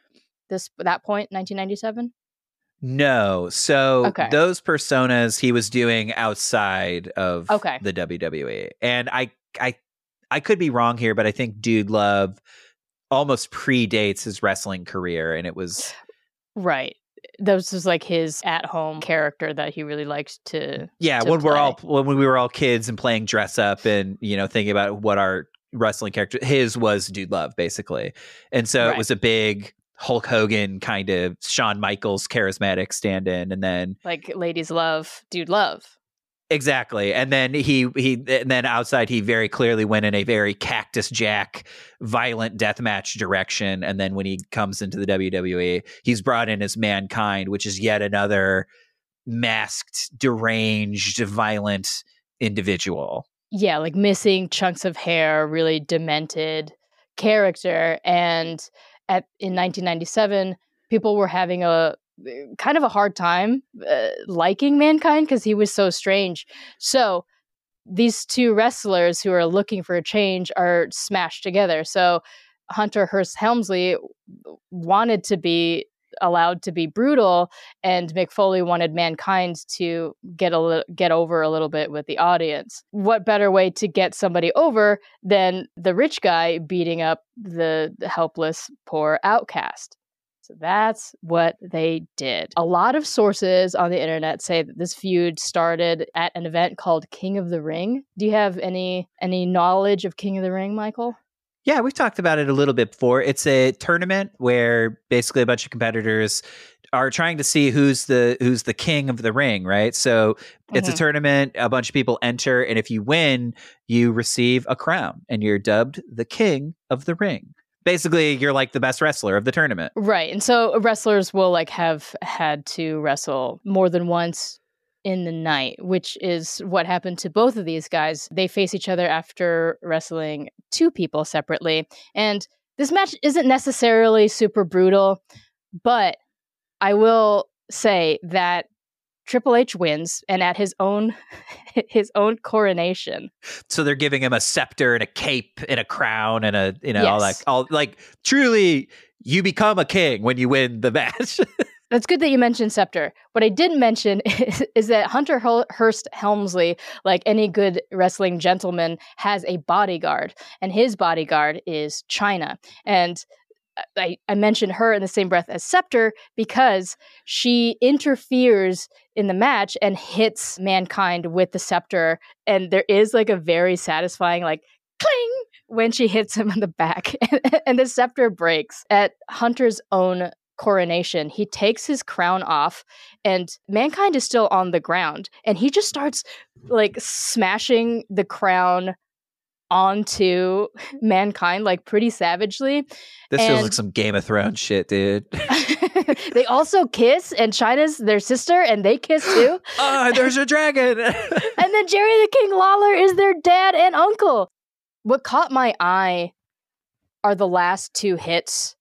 this that point, 1997? No. So Okay. those personas he was doing outside of Okay. the WWE. And I I I could be wrong here, but I think Dude Love almost predates his wrestling career and it was Right. Those was like his at-home character that he really liked to yeah, to when we're all when we were all kids and playing dress up and you know thinking about what our wrestling character his was Dude Love basically. And so Right. it was a big Hulk Hogan kind of Shawn Michaels charismatic stand-in and then like ladies love dude love Exactly. And then he he and then outside he very clearly went in a very cactus jack violent deathmatch direction and then when he comes into the WWE he's brought in as mankind which is yet another masked deranged violent individual. yeah like missing chunks of hair really demented character and at in 1997 people were having a kind of a hard time uh, liking mankind because he was so strange so these two wrestlers who are looking for a change are smashed together so hunter hearst helmsley wanted to be allowed to be brutal and Mick Foley wanted mankind to get a get over a little bit with the audience. What better way to get somebody over than the rich guy beating up the helpless poor outcast? So that's what they did. A lot of sources on the internet say that this feud started at an event called King of the Ring. Do you have any any knowledge of King of the Ring, Michael? Yeah, we've talked about it a little bit before. It's a tournament where basically a bunch of competitors are trying to see who's the who's the king of the ring, right? So it's a Mhm. tournament, a bunch of people enter and if you win, you receive a crown and you're dubbed the king of the ring. Basically, you're like the best wrestler of the tournament. Right. And so uh, wrestlers will like have had to wrestle more than once in the night, which is what happened to both of these guys. They face each other after wrestling two people separately. And this match isn't necessarily super brutal, but I will say that Triple H wins and at his own his own coronation. So they're giving him a scepter and a cape and a crown and a you know all that all like truly you become a king when you win the match. That's good that you mentioned Scepter. What I didn't mention is, is that Hunter Hur- Hearst Helmsley, like any good wrestling gentleman, has a bodyguard, and his bodyguard is Chyna. And I, I mentioned her in the same breath as Scepter because she interferes in the match and hits mankind with the scepter. And there is like a very satisfying, like, cling when she hits him in the back and the scepter breaks at Hunter's own coronation. He takes his crown off and mankind is still on the ground and he just starts like smashing the crown onto mankind like pretty savagely. this feels like some Game of Thrones shit, dude. they also kiss and Chyna's their sister and they kiss too. oh, there's a dragon. and then Jerry the King Lawler is their dad and uncle. What caught my eye are the last two hits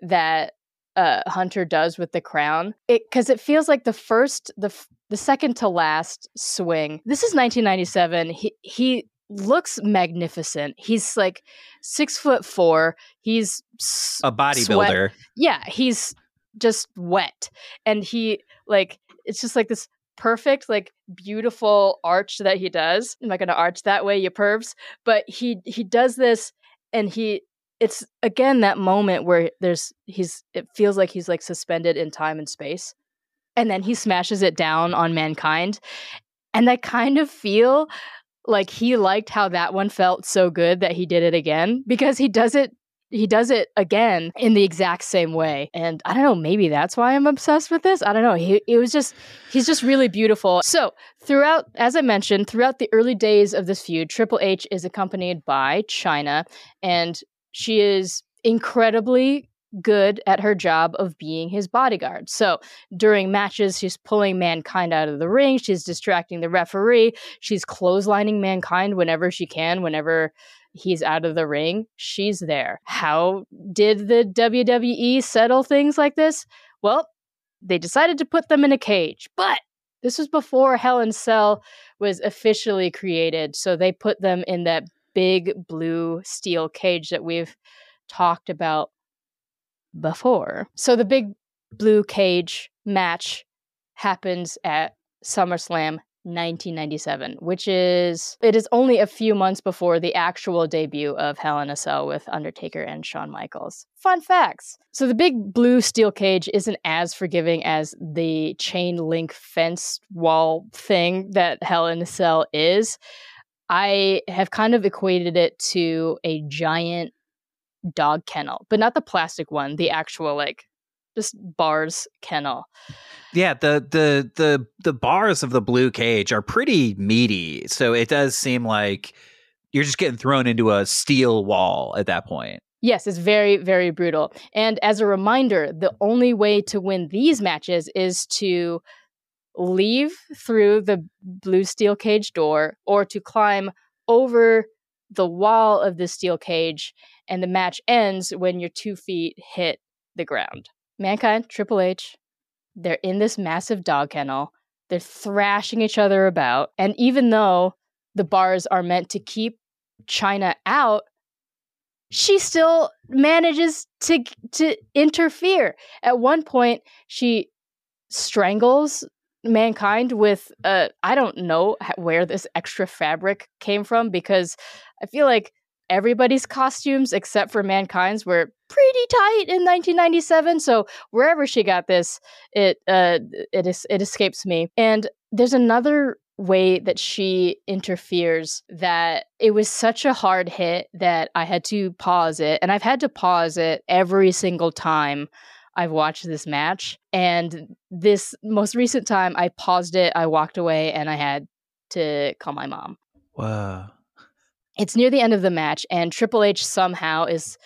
that uh, Hunter does with the crown. It because it feels like the first, the the second to last swing. This is 1997. He he looks magnificent. He's like six foot four. He's s- A bodybuilder. yeah, he's just wet, and he like it's just like this perfect like beautiful arch that he does. I'm not gonna arch that way, you pervs. But he he does this, and he it's again that moment where there's he's it feels like he's like suspended in time and space, and then he smashes it down on mankind, and I kind of feel like he liked how that one felt so good that he did it again because he does it he does it again in the exact same way. And i don't know maybe that's why i'm obsessed with this i don't know he it was just he's just really beautiful. So throughout as i mentioned throughout the early days of this feud triple h is accompanied by chyna and she is incredibly good at her job of being his bodyguard. So during matches she's pulling mankind out of the ring she's distracting the referee she's clotheslining mankind whenever she can whenever he's out of the ring. She's there. How did the wwe settle things like this? Well they decided to put them in a cage but this was before hell in cell was officially created so they put them in that big blue steel cage that we've talked about before so the big blue cage match happens at SummerSlam 1997, which is it is only a few months before the actual debut of Hell in a Cell with Undertaker and Shawn Michaels. Fun facts. So the big blue steel cage isn't as forgiving as the chain link fence wall thing that Hell in a Cell is. I have kind of equated it to a giant dog kennel, but not the plastic one, the actual like just bars kennel. Yeah, the the the the bars of the blue cage are pretty meaty, so it does seem like you're just getting thrown into a steel wall at that point. Yes, it's very, very brutal. And as a reminder, the only way to win these matches is to leave through the blue steel cage door or to climb over the wall of the steel cage. And the match ends when your two feet hit the ground. Mankind, Triple H, they're in this massive dog kennel. They're thrashing each other about. And even though the bars are meant to keep Chyna out, she still manages to to interfere. At one point, she strangles mankind with uh I don't know where this extra fabric came from because I feel like everybody's costumes except for mankind's were pretty tight in 1997 so wherever she got this it uh it is it escapes me. And there's another way that she interferes that it was such a hard hit that I had to pause it and I've had to pause it every single time I've watched this match. And this most recent time I paused it I walked away and I had to call my mom. Wow. It's near the end of the match and triple h somehow is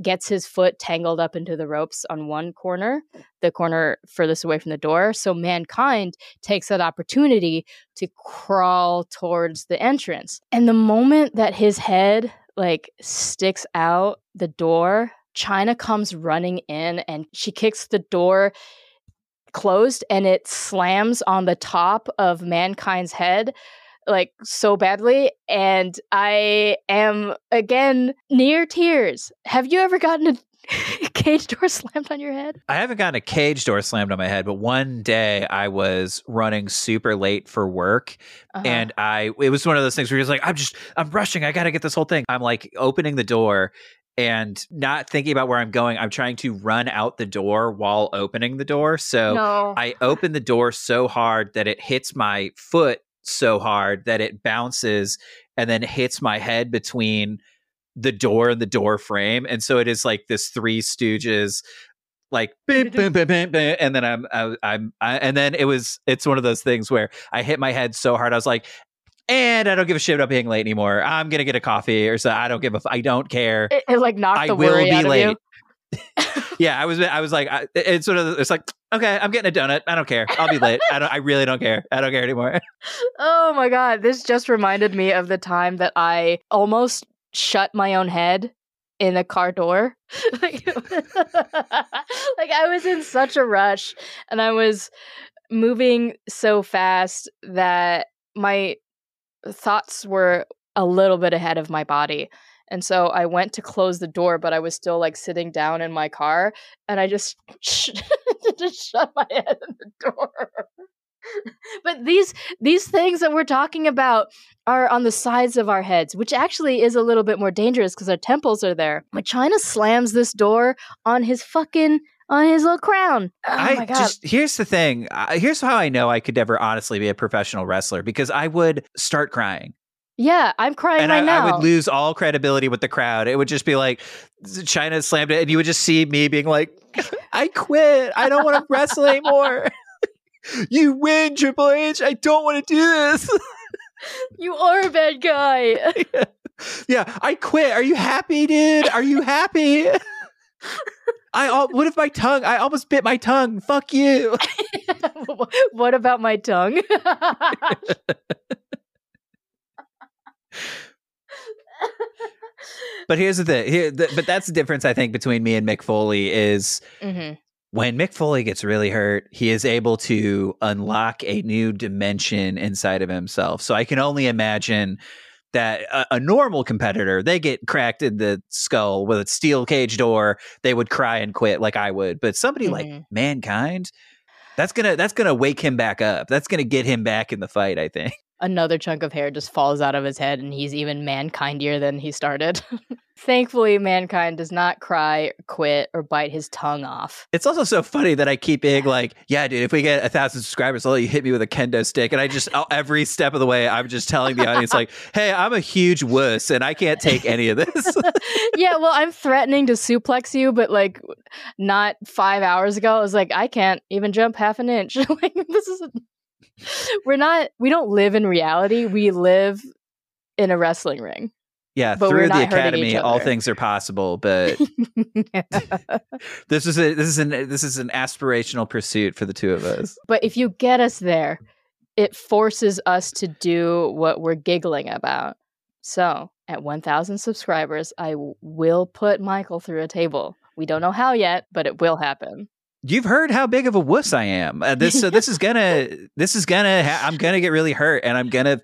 gets his foot tangled up into the ropes on one corner the corner furthest away from the door. So mankind takes that opportunity to crawl towards the entrance. And the moment that his head like sticks out the door chyna comes running in and she kicks the door closed and it slams on the top of mankind's head like so badly and i am again near tears have you ever gotten a cage door slammed on your head I haven't gotten a cage door slammed on my head, but one day I was running super late for work Uh-huh. and I it was one of those things where you're just like, I'm just I'm rushing, I gotta get this whole thing. I'm like opening the door and not thinking about where I'm going. I'm trying to run out the door while opening the door. So no I open the door so hard that it hits my foot so hard that it bounces and then hits my head between the door and the door frame. And so it is like this three stooges like bim, mm-hmm. bim, bim, bim, bim, and then I'm I, I'm I, and then it was it's one of those things where I hit my head so hard I was like and I don't give a shit about being late anymore. I'm gonna get a coffee or so. I don't give a. F- I don't care. it, it, like knocked I the will worry be out of late. you yeah, I was. I was like, I, it's sort of. It's like, okay, I'm getting a donut. I don't care. I'll be late. I don't. I really don't care. I don't care anymore. oh my god this just reminded me of the time that i almost shut my own head in a car door. like, like I was in such a rush and I was moving so fast that my thoughts were a little bit ahead of my body. And so I went to close the door, but I was still like sitting down in my car and I just, just shut my head in the door. but these these things that we're talking about are on the sides of our heads, which actually is a little bit more dangerous because our temples are there. But Chyna slams this door on his fucking on his little crown. Oh I just here's the thing. Uh, here's how I know I could never honestly be a professional wrestler because I would start crying. Yeah, I'm crying and right I, now. I would lose all credibility with the crowd. It would just be like Chyna slammed it, and you would just see me being like, "I quit. I don't want to wrestle anymore." you win, Triple H. I don't want to do this. you are a bad guy. yeah, I quit. Are you happy, dude? Are you happy? I what if my tongue? I almost bit my tongue. Fuck you. what about my tongue? But here's the thing. Here, the, but that's the difference I think between me and Mick Foley is Mhm. when Mick Foley gets really hurt, he is able to unlock a new dimension inside of himself. So I can only imagine that a, a normal competitor, they get cracked in the skull with a steel cage door, they would cry and quit like I would. But somebody like Mhm. mankind, that's gonna that's gonna wake him back up. That's gonna get him back in the fight, I think. Another chunk of hair just falls out of his head, and he's even mankindier than he started. Thankfully, mankind does not cry, quit, or bite his tongue off. It's also so funny that I keep being like, yeah, dude, if we get a thousand subscribers, I'll let you hit me with a kendo stick. And I just, every step of the way, I'm just telling the audience, like, hey, I'm a huge wuss and I can't take any of this. yeah, well, I'm threatening to suplex you, but like not five hours ago, I was like, I can't even jump half an inch. like this is we're not we don't live in reality. We live in a wrestling ring. yeah, But through the academy, all things are possible. But this is a, this is an, this is an aspirational pursuit for the two of us. but if you get us there, it forces us to do what we're giggling about. So, at 1,000 subscribers, I will put Michael through a table. We don't know how yet, but it will happen. You've heard how big of a wuss I am. Uh, this so this is gonna this is gonna ha- I'm gonna get really hurt and I'm gonna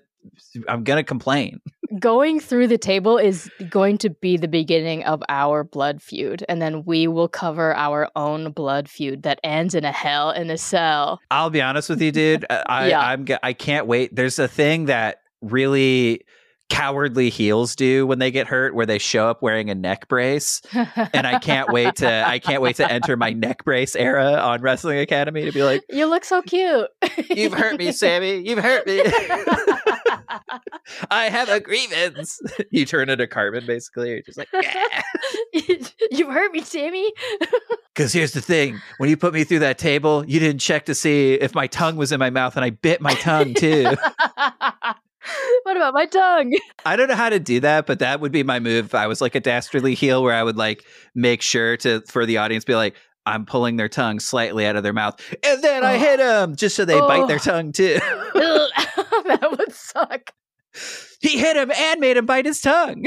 I'm gonna complain. going through the table is going to be the beginning of our blood feud and then we will cover our own blood feud that ends in a hell in a cell I'll be honest with you, dude. I, I Yeah. I'm I can't wait. There's a thing that really cowardly heels do when they get hurt, where they show up wearing a neck brace, and I can't wait to I can't wait to enter my neck brace era on Wrestling Academy to be like, you look so cute "You've hurt me, Samee. You've hurt me. I have a grievance." you turn into Carmen, basically. You're just like, yeah. you've hurt me samee Because here's the thing: when you put me through that table, you didn't check to see if my tongue was in my mouth, and I bit my tongue too. what about my tongue I don't know how to do that, but that would be my move. I was like a dastardly heel where I would like make sure to for the audience be like, I'm pulling their tongue slightly out of their mouth, and then I Oh. hit them just so they bite their Oh. tongue too. that would suck he hit him and made him bite his tongue.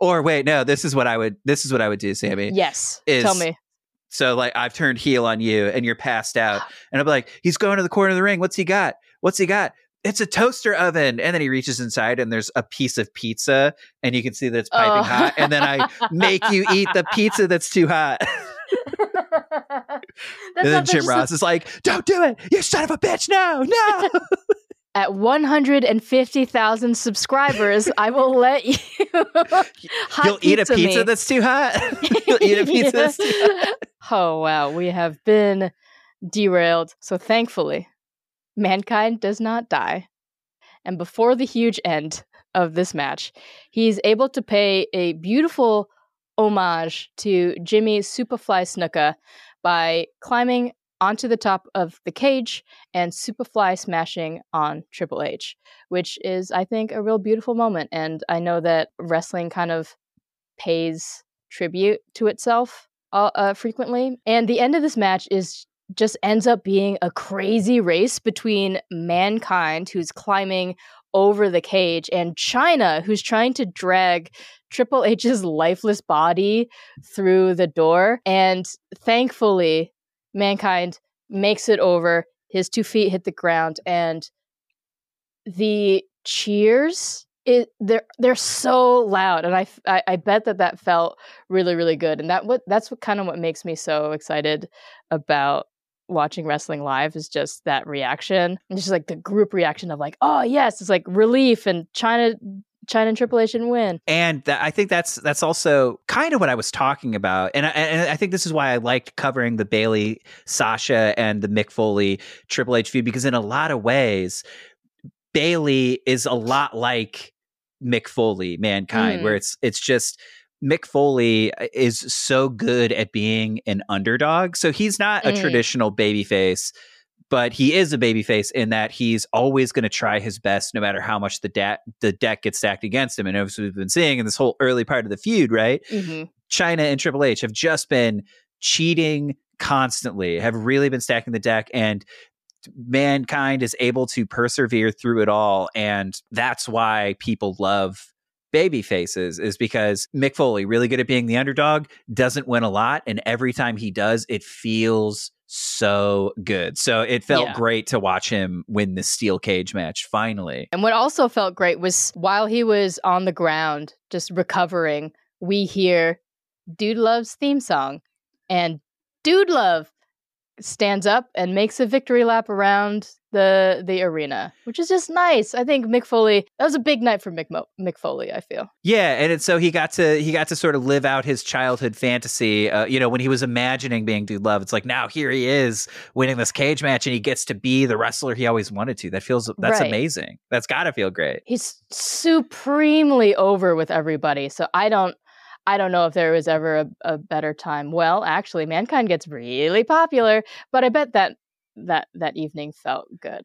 or wait, no, this is what I would this is what I would do, Samee. yes Is- tell me So like I've turned heel on you and you're passed out, ah. and I'm like, he's going to the corner of the ring. What's he got? What's he got? It's a toaster oven. And then he reaches inside and there's a piece of pizza and you can see that it's oh. piping Oh. hot. And then I make you eat the pizza that's too hot. That's and then Jim just a- Ross is like, Don't do it, you son of a bitch. No, no. At 150,000 subscribers, I will let you. You'll eat a pizza me. that's too hot. You'll eat a pizza that's too hot. Oh, wow. We have been derailed. So thankfully, mankind does not die. And before the huge end of this match, he's able to pay a beautiful homage to Jimmy Superfly Snuka by climbing onto the top of the cage and Superfly smashing on Triple H, which is, I think, a real beautiful moment. And I know that wrestling kind of pays tribute to itself uh, uh, frequently. And the end of this match is just ends up being a crazy race between mankind, who's climbing over the cage, and Chyna, who's trying to drag Triple H's lifeless body through the door. And thankfully, Mankind makes it over. His two feet hit the ground, and the cheers it they're they're so loud and I, I, I bet that that felt really really good and that what that's what kind of what makes me so excited about watching wrestling live is just that reaction and just like the group reaction of like oh yes it's like relief and Chyna Chyna and Triple H and win. And th- I think that's that's also kind of what I was talking about, and I, and I think this is why I liked covering the Bayley, Sasha, and the Mick Foley Triple H feud because in a lot of ways, Bayley is a lot like Mick Foley, Mankind, mm. where it's it's just Mick Foley uh, is so good at being an underdog. So he's not a mm. traditional babyface, but he is a babyface in that he's always going to try his best, no matter how much the da- the deck gets stacked against him. And as we've been seeing in this whole early part of the feud, right? Mm-hmm. Chyna and Triple H have just been cheating constantly, have really been stacking the deck, and mankind is able to persevere through it all. And that's why people love baby faces is because Mick Foley, really good at being the underdog, doesn't win a lot. And every time he does, it feels so good. So it felt yeah. great to watch him win the steel cage match finally. And what also felt great was while he was on the ground, just recovering, we hear Dude Love's theme song. And Dude Love stands up and makes a victory lap around the the arena, which is just nice. I think Mick Foley that was a big night for Mick, Mo- Mick Foley. I feel. Yeah, and it's, so he got to he got to sort of live out his childhood fantasy. Uh, you know, when he was imagining being Dude Love, it's like now here he is winning this cage match, and he gets to be the wrestler he always wanted to. That feels that's right. amazing. That's got to feel great. He's supremely over with everybody. So I don't I don't know if there was ever a, a better time. Well, actually, Mankind gets really popular, but I bet that that that evening felt good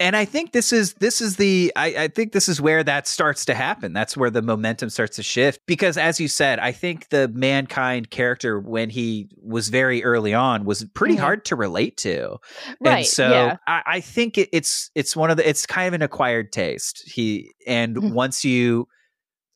and I think this is this is the I, I, think this is where that starts to happen. That's where the momentum starts to shift. Because as you said, I think the mankind character when he was very early on was pretty mm-hmm. hard to relate to. Right. And so yeah. I, I, think it, it's it's one of the it's kind of an acquired taste. He and mm-hmm. once you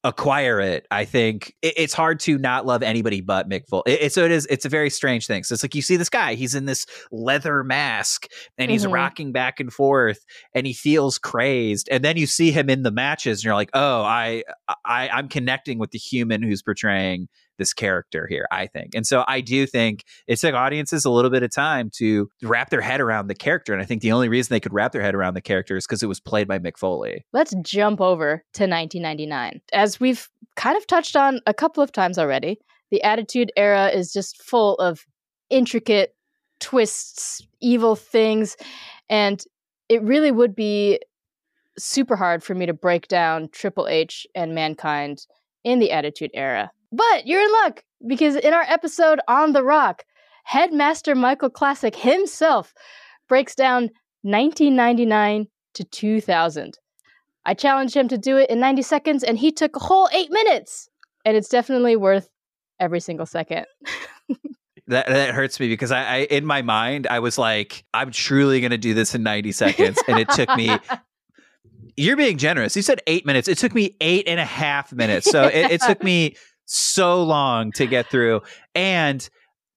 acquire it, I think it, it's hard to not love anybody but Mick Foley. It, it, so it is. It's a very strange thing. So it's like you see this guy. He's in this leather mask and he's mm-hmm. rocking back and forth, and he feels crazed. And then you see him in the matches, and you're like, oh, I, I, I'm connecting with the human who's portraying this character here, I think. And so I do think it took audiences a little bit of time to wrap their head around the character. And I think the only reason they could wrap their head around the character is because it was played by Mick Foley. Let's jump over to 1999. As we've kind of touched on a couple of times already, the Attitude Era is just full of intricate twists, evil things. And it really would be super hard for me to break down Triple H and Mankind in the Attitude Era. But you're in luck because in our episode on The Rock, Headmaster Michael Classic himself breaks down 1999 to 2000. I challenged him to do it in 90 seconds and he took a whole eight minutes. And it's definitely worth every single second. that that hurts me because I, I, in my mind I was like I'm truly going to do this in 90 seconds and it took me you're being generous you said eight minutes it took me eight and a half minutes so it, it took me so long to get through. And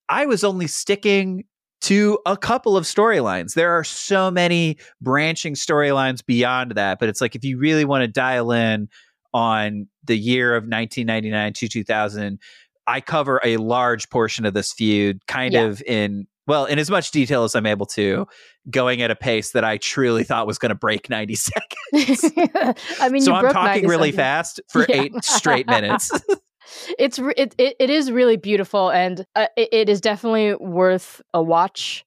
I was only sticking to a couple of storylines. There are so many branching storylines beyond that, but it's like if you really want to dial in on the year of 1999 to 2000, I cover a large portion of this feud kind yeah. of in well, in as much detail as I'm able to, going at a pace that I truly thought was going to break 90 seconds. I mean, so I'm talking really seconds. fast for yeah. eight straight minutes it's it, it, it is really beautiful and uh, it, it is definitely worth a watch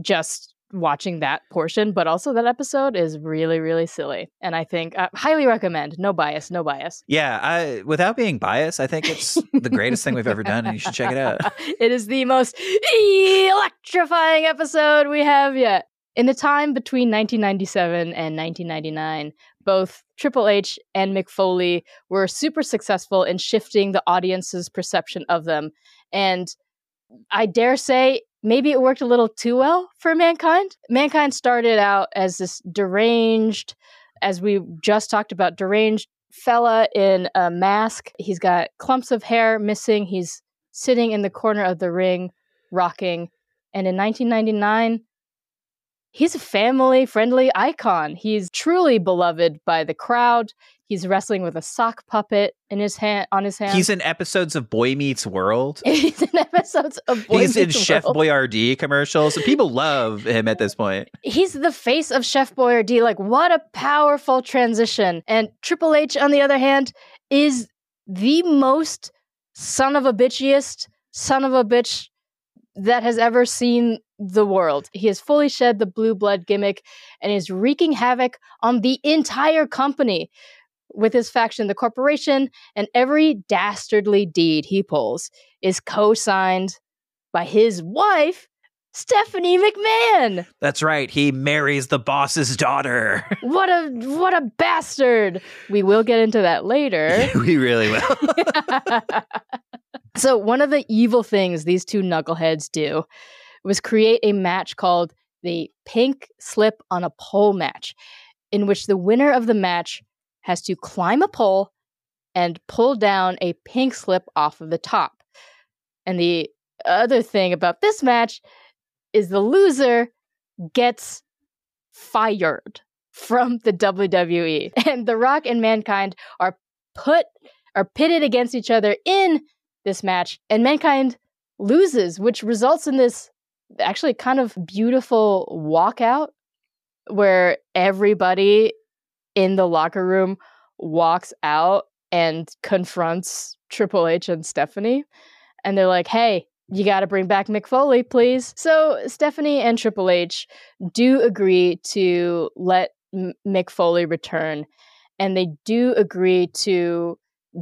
just watching that portion but also that episode is really really silly and i think uh, highly recommend. No bias no bias. Yeah I, without being biased i think it's the greatest thing we've ever done and you should check it out. It is the most electrifying episode we have yet. In the time between 1997 and 1999 both Triple H and Mick Foley were super successful in shifting the audience's perception of them. And I dare say maybe it worked a little too well for Mankind. Mankind started out as this deranged, as we just talked about, deranged fella in a mask. He's got clumps of hair missing. He's sitting in the corner of the ring, rocking. And in 1999, he's a family friendly icon. He's truly beloved by the crowd. He's wrestling with a sock puppet in his hand on his hand. He's in episodes of Boy Meets World. He's in episodes of Boy He's in Chef Boyardee commercials. People love him at this point. He's the face of Chef Boyardee. Like, what a powerful transition. And Triple H, on the other hand, is the most son of a bitchiest son of a bitch that has ever seen the world. He has fully shed the blue blood gimmick and is wreaking havoc on the entire company with his faction, the corporation, and every dastardly deed he pulls is co signed by his wife, Stephanie McMahon. That's right. He marries the boss's daughter. What a what a bastard. We will get into that later. we really will. so one of the evil things these two knuckleheads do was create a match called the pink slip on a pole match in which the winner of the match has to climb a pole and pull down a pink slip off of the top. And the other thing about this match is the loser gets fired from the WWE. And The Rock and Mankind are put are pitted against each other in this match and Mankind loses, which results in this actually kind of beautiful walkout where everybody in the locker room walks out and confronts Triple H and Stephanie. And they're like, hey, you got to bring back Mick Foley, please. So Stephanie and Triple H do agree to let M- Mick Foley return. And they do agree to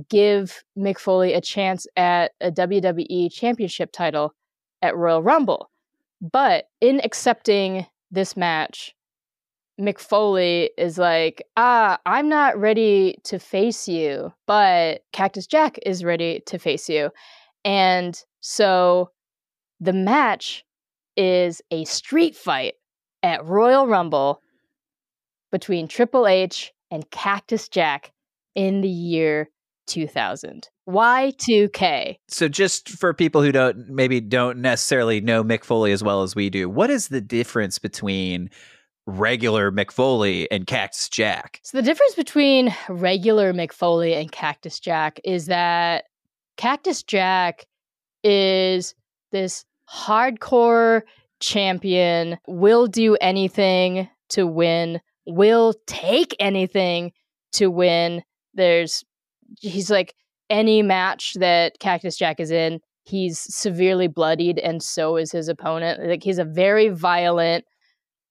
give Mick Foley a chance at a WWE championship title at Royal Rumble. But in accepting this match, Mick Foley is like, ah, I'm not ready to face you, but Cactus Jack is ready to face you. And so the match is a street fight at Royal Rumble between Triple H and Cactus Jack in the year 2000. Y2K. so just for people who don't maybe don't necessarily know Mick Foley as well as we do, what is the difference between regular Mick Foley and Cactus Jack? So the difference between regular Mick Foley and Cactus Jack is that Cactus Jack is this hardcore champion, will do anything to win, will take anything to win. There's he's like any match that Cactus Jack is in, he's severely bloodied and so is his opponent. Like he's a very violent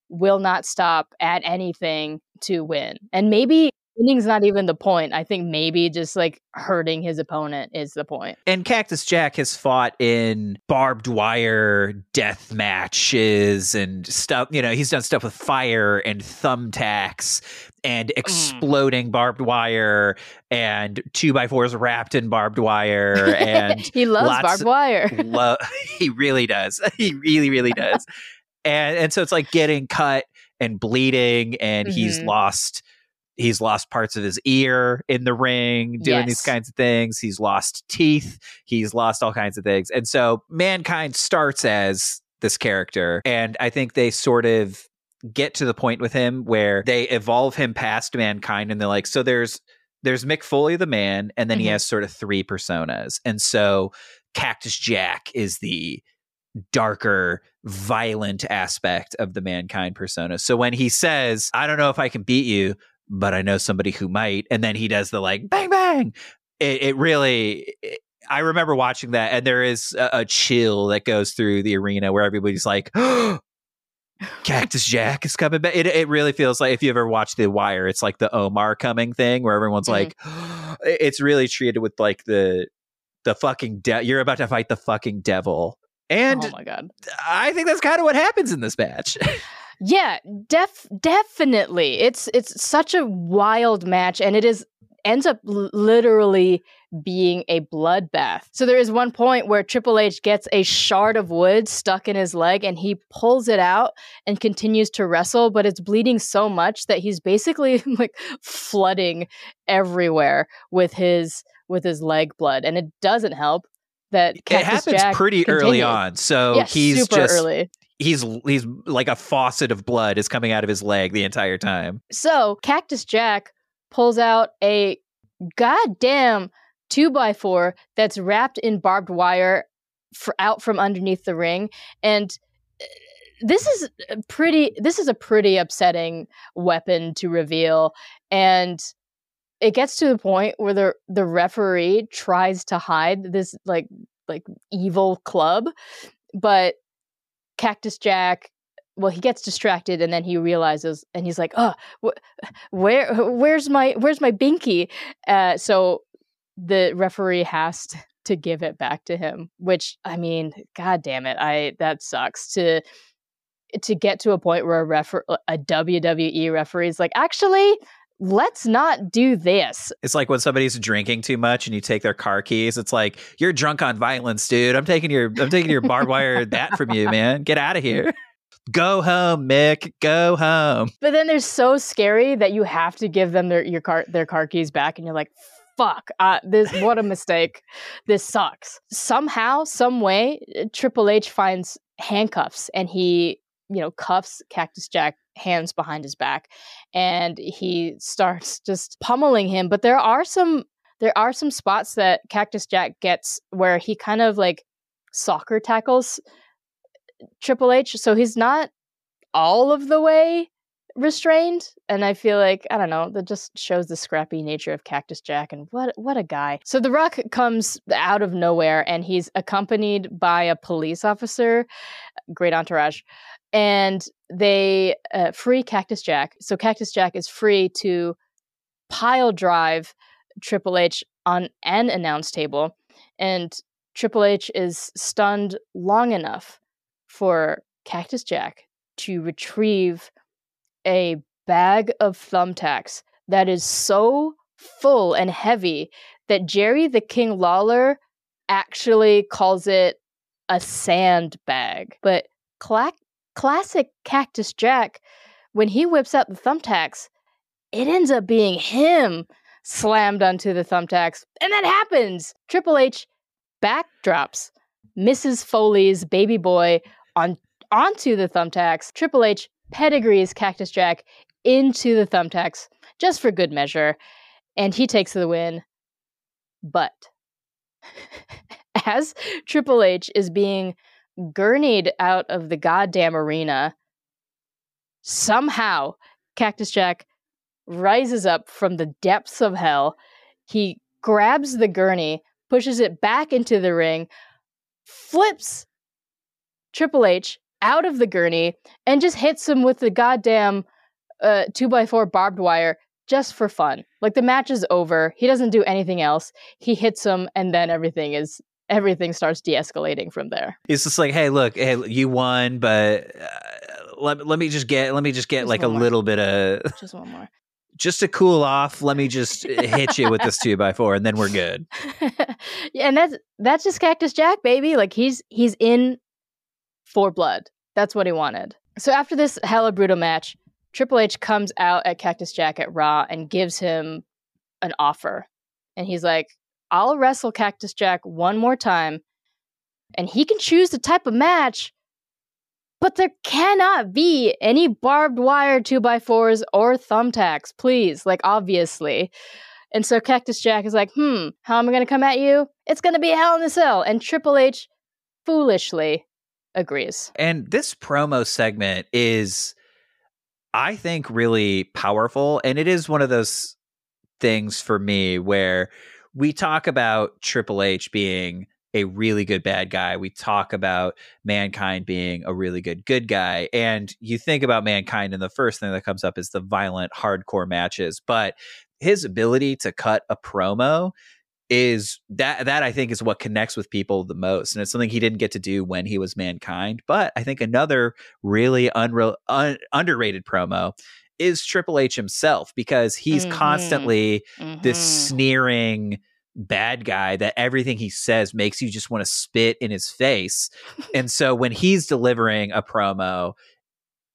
will not stop at anything to win. And maybe winning's not even the point. I think maybe just like hurting his opponent is the point. And Cactus Jack has fought in barbed wire death matches and stuff. You know, he's done stuff with fire and thumbtacks and exploding barbed wire and two by fours wrapped in barbed wire. And he loves barbed wire. lo- he really does. He really, really does. and and so it's like getting cut and bleeding, and he's Mhm. lost. He's lost parts of his ear in the ring doing these kinds of things. He's lost teeth. He's lost all kinds of things. And so mankind starts as this character. And I think they sort of get to the point with him where they evolve him past mankind and they're like, so there's there's Mick Foley the man, and then he Mhm. has sort of three personas. And so Cactus Jack is the darker, violent aspect of the mankind persona. So when he says, I don't know if I can beat you, but I know somebody who might, and then he does the like bang bang, it, it really. It, I remember watching that, and there is a, a chill that goes through the arena where everybody's like, Cactus Jack is coming back. It, it really feels like if you ever watch The Wire, it's like the Omar coming thing where everyone's Mhm. like, it's really treated with like the the fucking de- you're about to fight the fucking devil. And oh my god. I think that's kind of what happens in this match. Yeah, def definitely. It's it's such a wild match and it is ends up l- literally being a bloodbath. So there is one point where Triple H gets a shard of wood stuck in his leg and he pulls it out and continues to wrestle, but it's bleeding so much that he's basically like flooding everywhere with his with his leg blood and it doesn't help that Cactus it happens Jack pretty early on. So Yeah, he's just early. He's he's like a faucet of blood is coming out of his leg the entire time. So Cactus Jack pulls out a goddamn two by four that's wrapped in barbed wire for, out from underneath the ring, and uh, this is a pretty. This is a pretty upsetting weapon to reveal, and it gets to the point where the the referee tries to hide this like like evil club, but Cactus Jack well he gets distracted and then he realizes and he's like oh wh- where where's my where's my binky? Uh, so the referee has t- to give it back to him which i mean god damn it i that sucks to to get to a point where a refer a wwe referee is like actually let's not do this It's like when somebody's drinking too much and you take their car keys. It's like you're drunk on violence, dude. I'm taking your I'm taking your barbed wire that from you, man. Get out of here. Go home, Mick. Go home. but then they're so scary that you have to give them their your car their car keys back and you're like fuck uh, this what a mistake this sucks somehow some way triple h finds handcuffs and he you know cuffs cactus jack hands behind his back and he starts just pummeling him but there are some there are some spots that cactus jack gets where he kind of like soccer tackles eh, triple h so he's not all of the way restrained and i feel like i don't know that just shows the scrappy nature of cactus jack and what what a guy. So the rock comes out of nowhere and he's accompanied by a police officer great entourage and they uh, free cactus jack so cactus jack is free to pile drive triple h on an announce table and triple h is stunned long enough for cactus jack to retrieve a bag of thumbtacks that is so full and heavy that Jerry the King Lawler actually calls it a sandbag. But cla- classic Cactus Jack, when he whips out the thumbtacks, it ends up being him slammed onto the thumbtacks. And that happens! Triple H backdrops Mrs. Foley's baby boy on onto the thumbtacks. Triple H pedigrees Cactus Jack into the thumbtacks just for good measure, and he takes the win. But as Triple H is being gurneyed out of the goddamn arena, somehow Cactus Jack rises up from the depths of hell. He grabs the gurney, pushes it back into the ring, flips Triple H out of the gurney, and just hits him with the goddamn uh, two by four barbed wire just for fun. Like the match is over. He doesn't do anything else. He hits him, and then everything is everything starts de-escalating from there. It's just like, hey, look, hey, you won, but uh, let, let me just get let me just get Just like a more. little bit of Just one more. just to cool off. Let me just hit you with this two by four, and then we're good. yeah, and that's that's just Cactus Jack, baby. Like he's he's in for blood. That's what he wanted. So after this hella brutal match, Triple H comes out at Cactus Jack at Raw and gives him an offer. And he's like, I'll wrestle Cactus Jack one more time, and he can choose the type of match, but there cannot be any barbed wire 2x4s or thumbtacks, please. Like, obviously. And so Cactus Jack is like, hmm, how am I going to come at you? It's going to be Hell in a Cell. And Triple H foolishly agrees. And this promo segment is, I think, really powerful. And it is one of those things for me where we talk about Triple H being a really good bad guy. We talk about Mankind being a really good good guy. And you think about Mankind, and the first thing that comes up is the violent, hardcore matches. But his ability to cut a promo is that that I think is what connects with people the most, and it's something he didn't get to do when he was mankind. But I think another really unreal un, underrated promo is Triple H himself because he's Mhm. constantly this Mhm. sneering bad guy that everything he says makes you just want to spit in his face. and so when he's delivering a promo,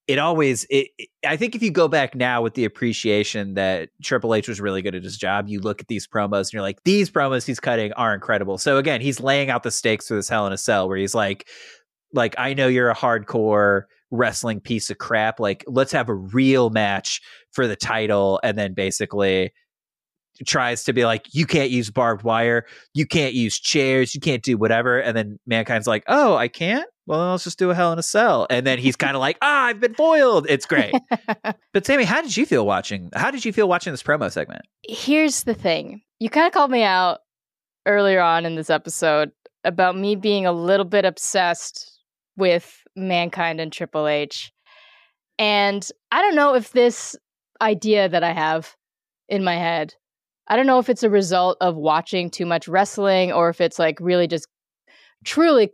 it always it, it, I think if you go back now with the appreciation that Triple H was really good at his job, you look at these promos and you're like, these promos he's cutting are incredible. So again, he's laying out the stakes for this Hell in a Cell where he's like, like I know you're a hardcore wrestling piece of crap. Like, let's have a real match for the title, and then basically tries to be like, you can't use barbed wire, you can't use chairs, you can't do whatever. And then Mankind's like, oh, I can't? Well, let's just do a hell in a cell. And then he's kind of like, ah, I've been foiled. It's great. but Samee, how did you feel watching? How did you feel watching this promo segment? Here's the thing you kind of called me out earlier on in this episode about me being a little bit obsessed with Mankind and Triple H. And I don't know if this idea that I have in my head I don't know if it's a result of watching too much wrestling or if it's like really just truly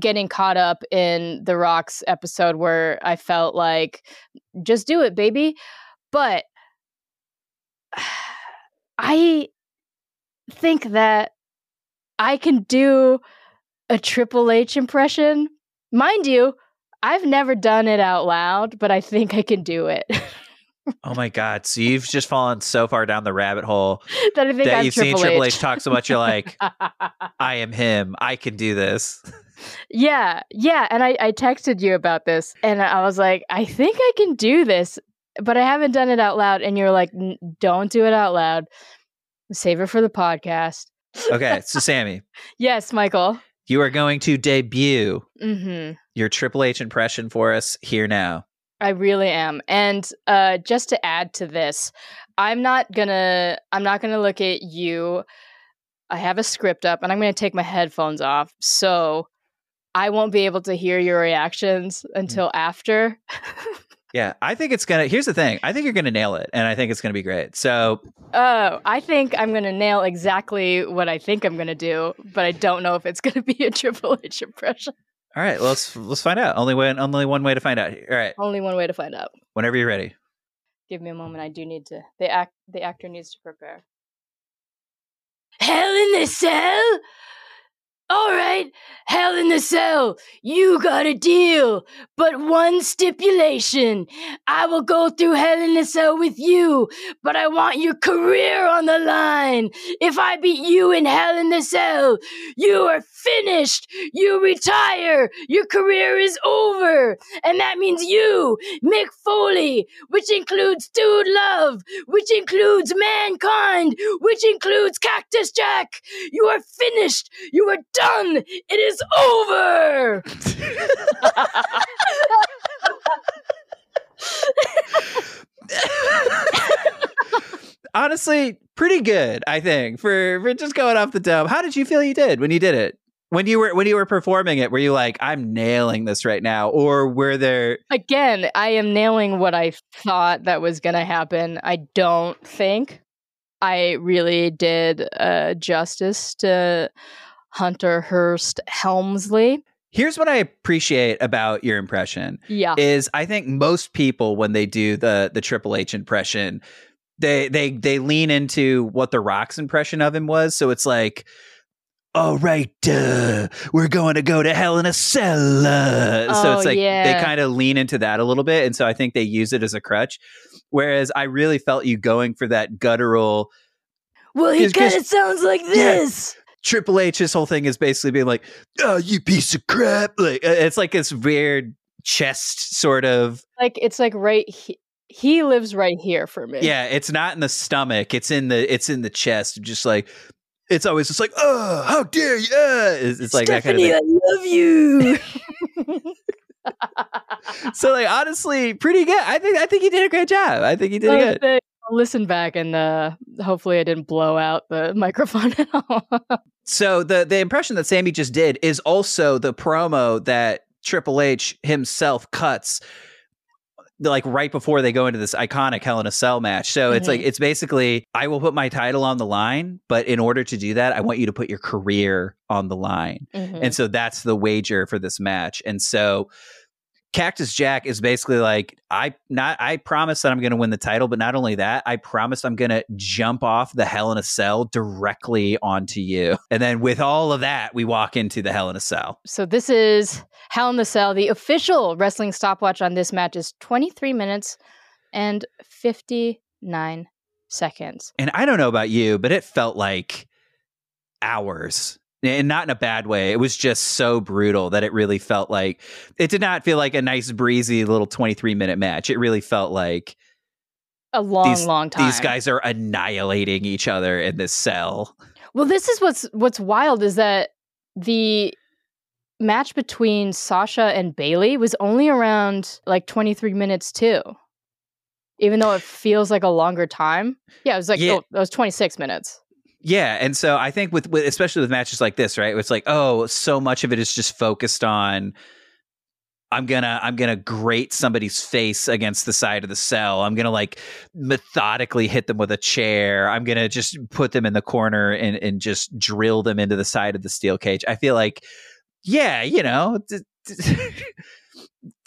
getting caught up in The Rock's episode where I felt like, just do it, baby. But I think that I can do a Triple H impression. Mind you, I've never done it out loud, but I think I can do it. oh my god! So you've just fallen so far down the rabbit hole that I think that you've Triple seen Triple H. H talk so much. You're like, I am him. I can do this. yeah, yeah. And I, I texted you about this, and I was like, I think I can do this, but I haven't done it out loud. And you're like, don't do it out loud. Save it for the podcast. Okay, so Samee, yes, Michael. You are going to debut hmm your Triple H impression for us here now. I really am. And uh, just to add to this, I'm not gonna I'm not gonna look at you. I have a script up and I'm gonna take my headphones off. So I won't be able to hear your reactions until after. Yeah, I think it's gonna. Here's the thing. I think you're gonna nail it, and I think it's gonna be great. So, Oh, I think I'm gonna nail exactly what I think I'm gonna do, but I don't know if it's gonna be a Triple H impression. all right, let's let's find out. Only way, only one way to find out. All right, Only one way to find out. whenever you're ready. Give me a moment. I do need to. The act. The actor needs to prepare. Hell in the cell. All right, hell in the cell. You got a deal, but one stipulation. I will go through hell in the cell with you, but I want your career on the line. If I beat you in hell in the cell, you are finished. You retire. Your career is over. And that means you, Mick Foley, which includes Dude Love, which includes Mankind, which includes Cactus Jack. You are finished. You are done. It is over. Honestly, pretty good. I think for for just going off the dome. How did you feel you did when you did it? When you were when you were performing it, were you like, "I'm nailing this right now," or were there? Again, I am nailing what I thought that was going to happen. I don't think I really did uh, justice to Hunter Hearst Helmsley. Here's what I appreciate about your impression. Yeah. is I think most people when they do the the Triple H impression, they they they lean into what the Rock's impression of him was. So it's like, all right, uh, we're going to go to hell in a cell. uh." so Oh, it's like they kind of lean into that a little bit, and so I think they use it as a crutch. Whereas I really felt you going for that guttural. well, he kind of sounds like this. Triple H's whole thing is basically being like, "Oh, you piece of crap!" Like uh, it's like this weird chest sort of Like it's like right. He, he lives right here for me. Yeah, it's not in the stomach. It's in the it's in the chest. Just like it's always just like, oh, how dare you? Uh, It's, it's like that kind of Stephanie, thing. I love you. So like honestly, pretty good. I think I think you did a great job. I think he did good. I'll listen back and uh, hopefully I didn't blow out the microphone at all. So the the impression that Samee just did is also the promo that Triple H himself cuts like right before they go into this iconic Hell in a Cell match. So it's like it's basically I will put my title on the line, but in order to do that, I want you to put your career on the line. Mhm. And so that's the wager for this match. And so Cactus Jack is basically like I not I promise that I'm going to win the title, but not only that, I promise I'm going to jump off the Hell in a Cell directly onto you. And then with all of that, we walk into the Hell in a Cell. So this is Hell in the Cell. The official wrestling stopwatch on this match is 23 minutes and 59 seconds. And I don't know about you, but it felt like hours and not in a bad way. It was just so brutal that it really felt like it did not feel like a nice breezy little 23 minute match. It really felt like a long these, long time. These guys are annihilating each other in this cell. Well, this is what's what's wild is that the match between Sasha and Bayley was only around like 23 minutes too. Even though it feels like a longer time. Yeah, it was like Yeah. oh, it was 26 minutes. Yeah, and so I think with, with especially with matches like this, right? It's like, oh, so much of it is just focused on I'm gonna I'm gonna grate somebody's face against the side of the cell. I'm gonna like methodically hit them with a chair. I'm gonna just put them in the corner and and just drill them into the side of the steel cage. I feel like, yeah, you know,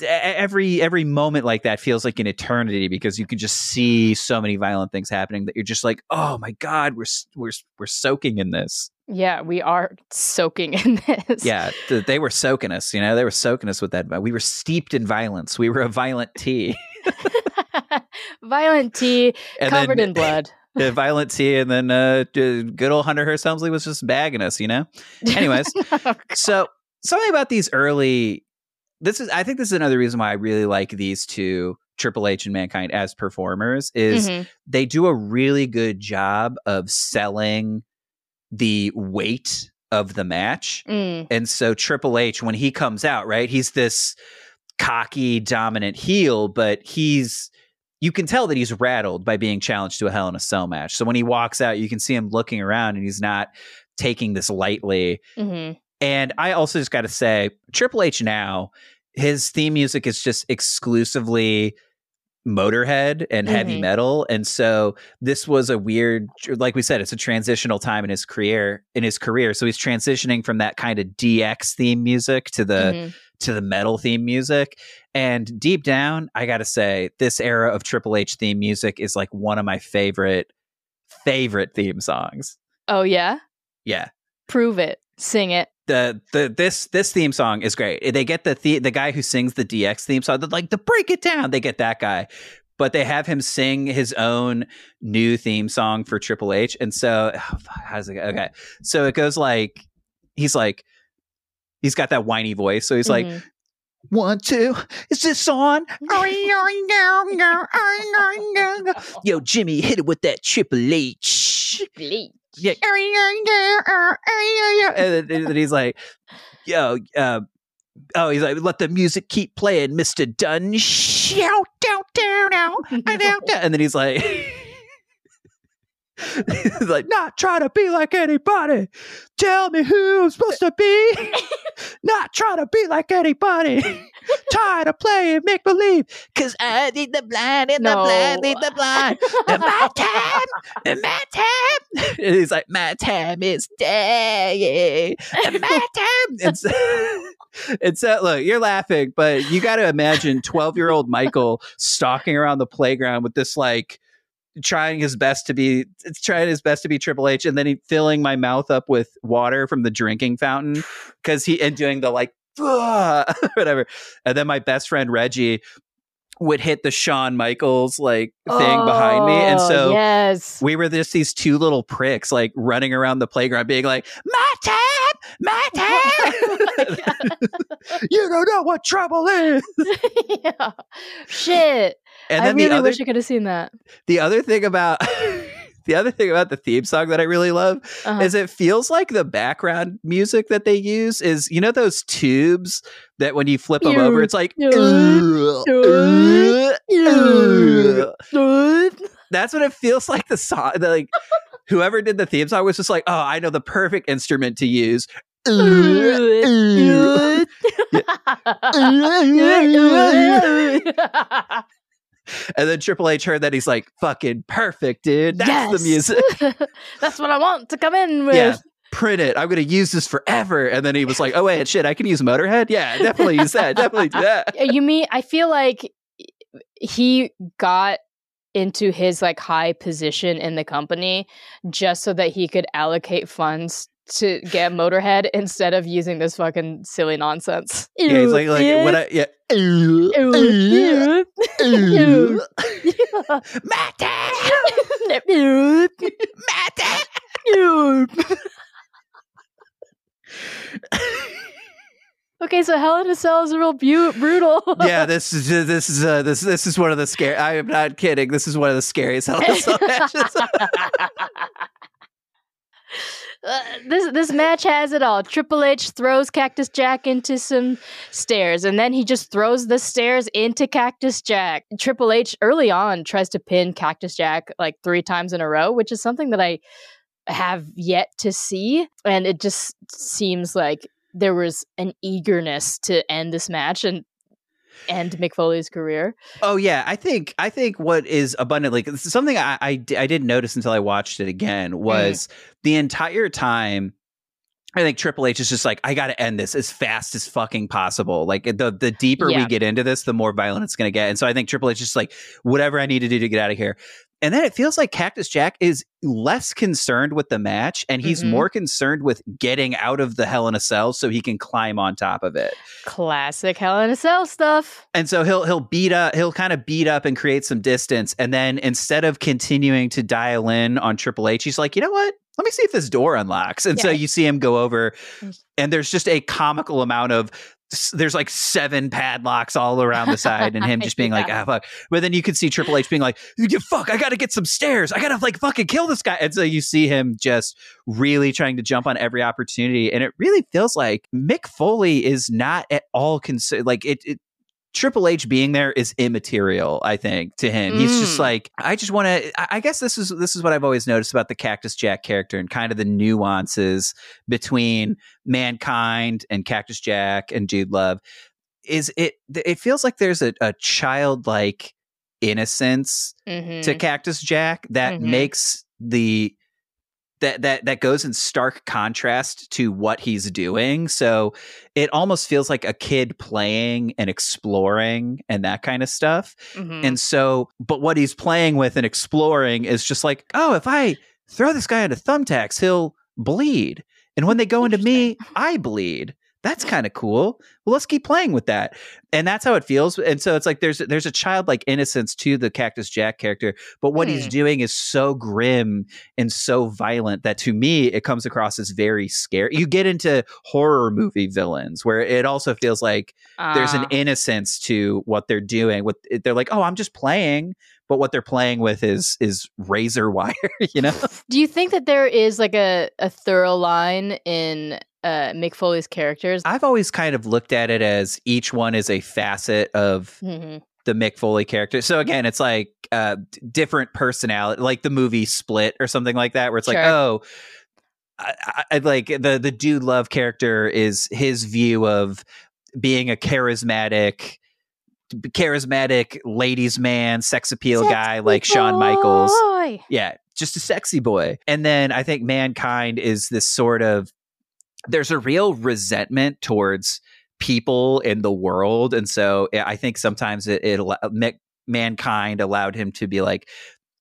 every every moment like that feels like an eternity because you can just see so many violent things happening that you're just like, oh my god, we're we're we're soaking in this. Yeah, we are soaking in this. Yeah, th- they were soaking us. You know, they were soaking us with that. We were steeped in violence. We were a violent tea, Violent tea and covered then in blood. uh, violent tea, and then uh, good old Hunter Hearst Helmsley was just bagging us. You know. Anyways, so something about these early. This is. I think this is another reason why I really like these two. Triple H and Mankind as performers is Mhm. they do a really good job of selling the weight of the match. Mm, And so Triple H, when he comes out, right, he's this cocky, dominant heel, but he's you can tell that he's rattled by being challenged to a Hell in a Cell match. So when he walks out, you can see him looking around and he's not taking this lightly. mhm. And I also just got to say, Triple H now, his theme music is just exclusively Motorhead and heavy Mhm. metal, and so this was a weird, like we said, it's a transitional time in his career. In his career, so he's transitioning from that kind of DX theme music to the Mhm. to the metal theme music. And deep down, I got to say, this era of Triple H theme music is like one of my favorite favorite theme songs. Oh yeah, Yeah, prove it, sing it. The the this this theme song is great. They get the the, the guy who sings the DX theme song, the, like the break it down. They get that guy, but they have him sing his own new theme song for Triple H. And so, oh, fuck, how does it go? Okay, so it goes like he's like he's got that whiny voice, so he's like. Mhm. One, two, is this on? Yo, Jimmy, hit it with that Triple H. Yeah. And he's like, yo, uh, oh, he's like, let the music keep playing, Mr. Dunn. Shout, down, down, down. And then he's like, he's like, not trying to be like anybody. Tell me who I'm supposed to be. not trying to be like anybody. Tired of playing make believe. Cause I need the blind and the blind need the blind. And my time, and my time. And he's like, my time is dying. And my time. And so, and so, look, you're laughing, but you got to imagine 12 year old Michael stalking around the playground with this, like, trying his best to be, trying his best to be Triple H, and then he filling my mouth up with water from the drinking fountain because he, and doing the like, whatever. And then my best friend Reggie would hit the Shawn Michaels like thing behind me. And Oh, so yes, we were just these two little pricks like running around the playground being like, My time, my time. you don't know what trouble is. yeah. Shit. And I then really the other wish I could have seen that. the other thing about the other thing about the theme song that I really love Uh-huh. is it feels like the background music that they use is you know those tubes that when you flip them over it's like that's what it feels like the song like whoever did the theme song was just like oh i know the perfect instrument to use and then triple h heard that he's like fucking perfect dude that's the music That's what I want to come in with. Yeah. print it. I'm going to use this forever. And then he was like, oh, wait, shit, I can use Motorhead? Yeah, definitely use that. definitely do that. You mean, I feel like he got into his like high position in the company just so that he could allocate funds to get Motorhead instead of using this fucking silly nonsense. Yeah, he's like, like what I, yeah. Matt! Matt! okay, so Hell in a Cell is a real bu- brutal. yeah, this is this is uh, this this is one of the scary. I am not kidding. This is one of the scariest Hell in a Cell matches. Uh, this this match has it all. Triple H throws Cactus Jack into some stairs, and then he just throws the stairs into Cactus Jack. Triple H early on tries to pin Cactus Jack like three times in a row, which is something that I have yet to see, and it just seems like there was an eagerness to end this match and end Mick Foley's career. Oh yeah, I think I think what is abundantly something I, I, I didn't notice until I watched it again was mm. the entire time. I think Triple H is just like, I got to end this as fast as fucking possible. Like the the deeper yeah. we get into this, the more violent it's going to get. And so I think Triple H is just like, whatever I need to do to get out of here. And then it feels like Cactus Jack is less concerned with the match and he's mm-hmm. more concerned with getting out of the Hell in a Cell so he can climb on top of it. Classic Hell in a Cell stuff. And so he'll he'll beat up he'll kind of beat up and create some distance and then instead of continuing to dial in on Triple H he's like, "You know what? Let me see if this door unlocks." And yeah. so you see him go over mm. and there's just a comical amount of there's like seven padlocks all around the side and him just being yeah. like ah fuck. But then you could see triple h being like fuck i gotta get some stairs. I gotta like fucking kill this guy. And so you see him just really trying to jump on every opportunity. And it really feels like mick foley is not at all concerned like it, it Triple H being there is immaterial, I think, to him. Mm. He's just mm. like, I just want to I guess this is this is what I've always noticed about the Cactus Jack character and kind of the nuances between mankind and Cactus Jack and Dude Love is it it feels like there's a, a childlike innocence mm-hmm. to Cactus Jack that mm-hmm. makes the that that that goes in stark contrast to what he's doing. So it almost feels like a kid playing and exploring and that kind of stuff. Mm-hmm. And so, but what he's playing with and exploring is just like, oh, if I throw this guy into thumbtacks, he'll bleed. And when they go into me, I bleed that's kind of cool. Well, let's keep playing with that. And that's how it feels. And so it's like there's there's a childlike innocence to the Cactus Jack character, but what he's hmm. doing is so grim and so violent that to me it comes across as very scary. You get into horror movie villains where it also feels like uh. there's an ah. innocence to what they're doing. What they're like, "Oh, I'm just playing." But what they're playing with is is razor wire, you know. Do you think that there is like a, a thorough line in uh, Mick Foley's characters. I've always kind of looked at it as each one is a facet of mm-hmm. the Mick Foley character. So again, it's like uh, different personality, like the movie Split or something like that, where it's sure. like, oh, I, I, like the the dude Love character is his view of being a charismatic charismatic ladies man sex appeal guy like boy. Shawn Michaels yeah just a sexy boy and then i think mankind is this sort of there's a real resentment towards people in the world. And so eh, i think sometimes it, it mankind allowed him to be like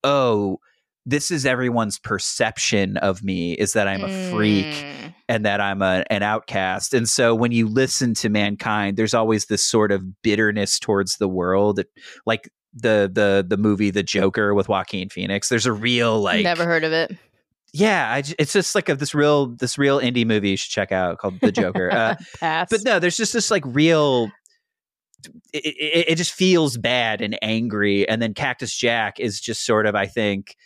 oh this is everyone's perception of me is that i'm a freak mm. and that i'm a, an outcast. And so when you listen to mankind there's always this sort of bitterness towards the world. Like the the the movie the joker with joaquin phoenix there's a real like never heard of it yeah, I, it's just like a, this real this real indie movie you should check out called The Joker. Uh, but no, there's just this like real. It, it, it, just feels bad and angry, and then Cactus Jack is just sort of, I think,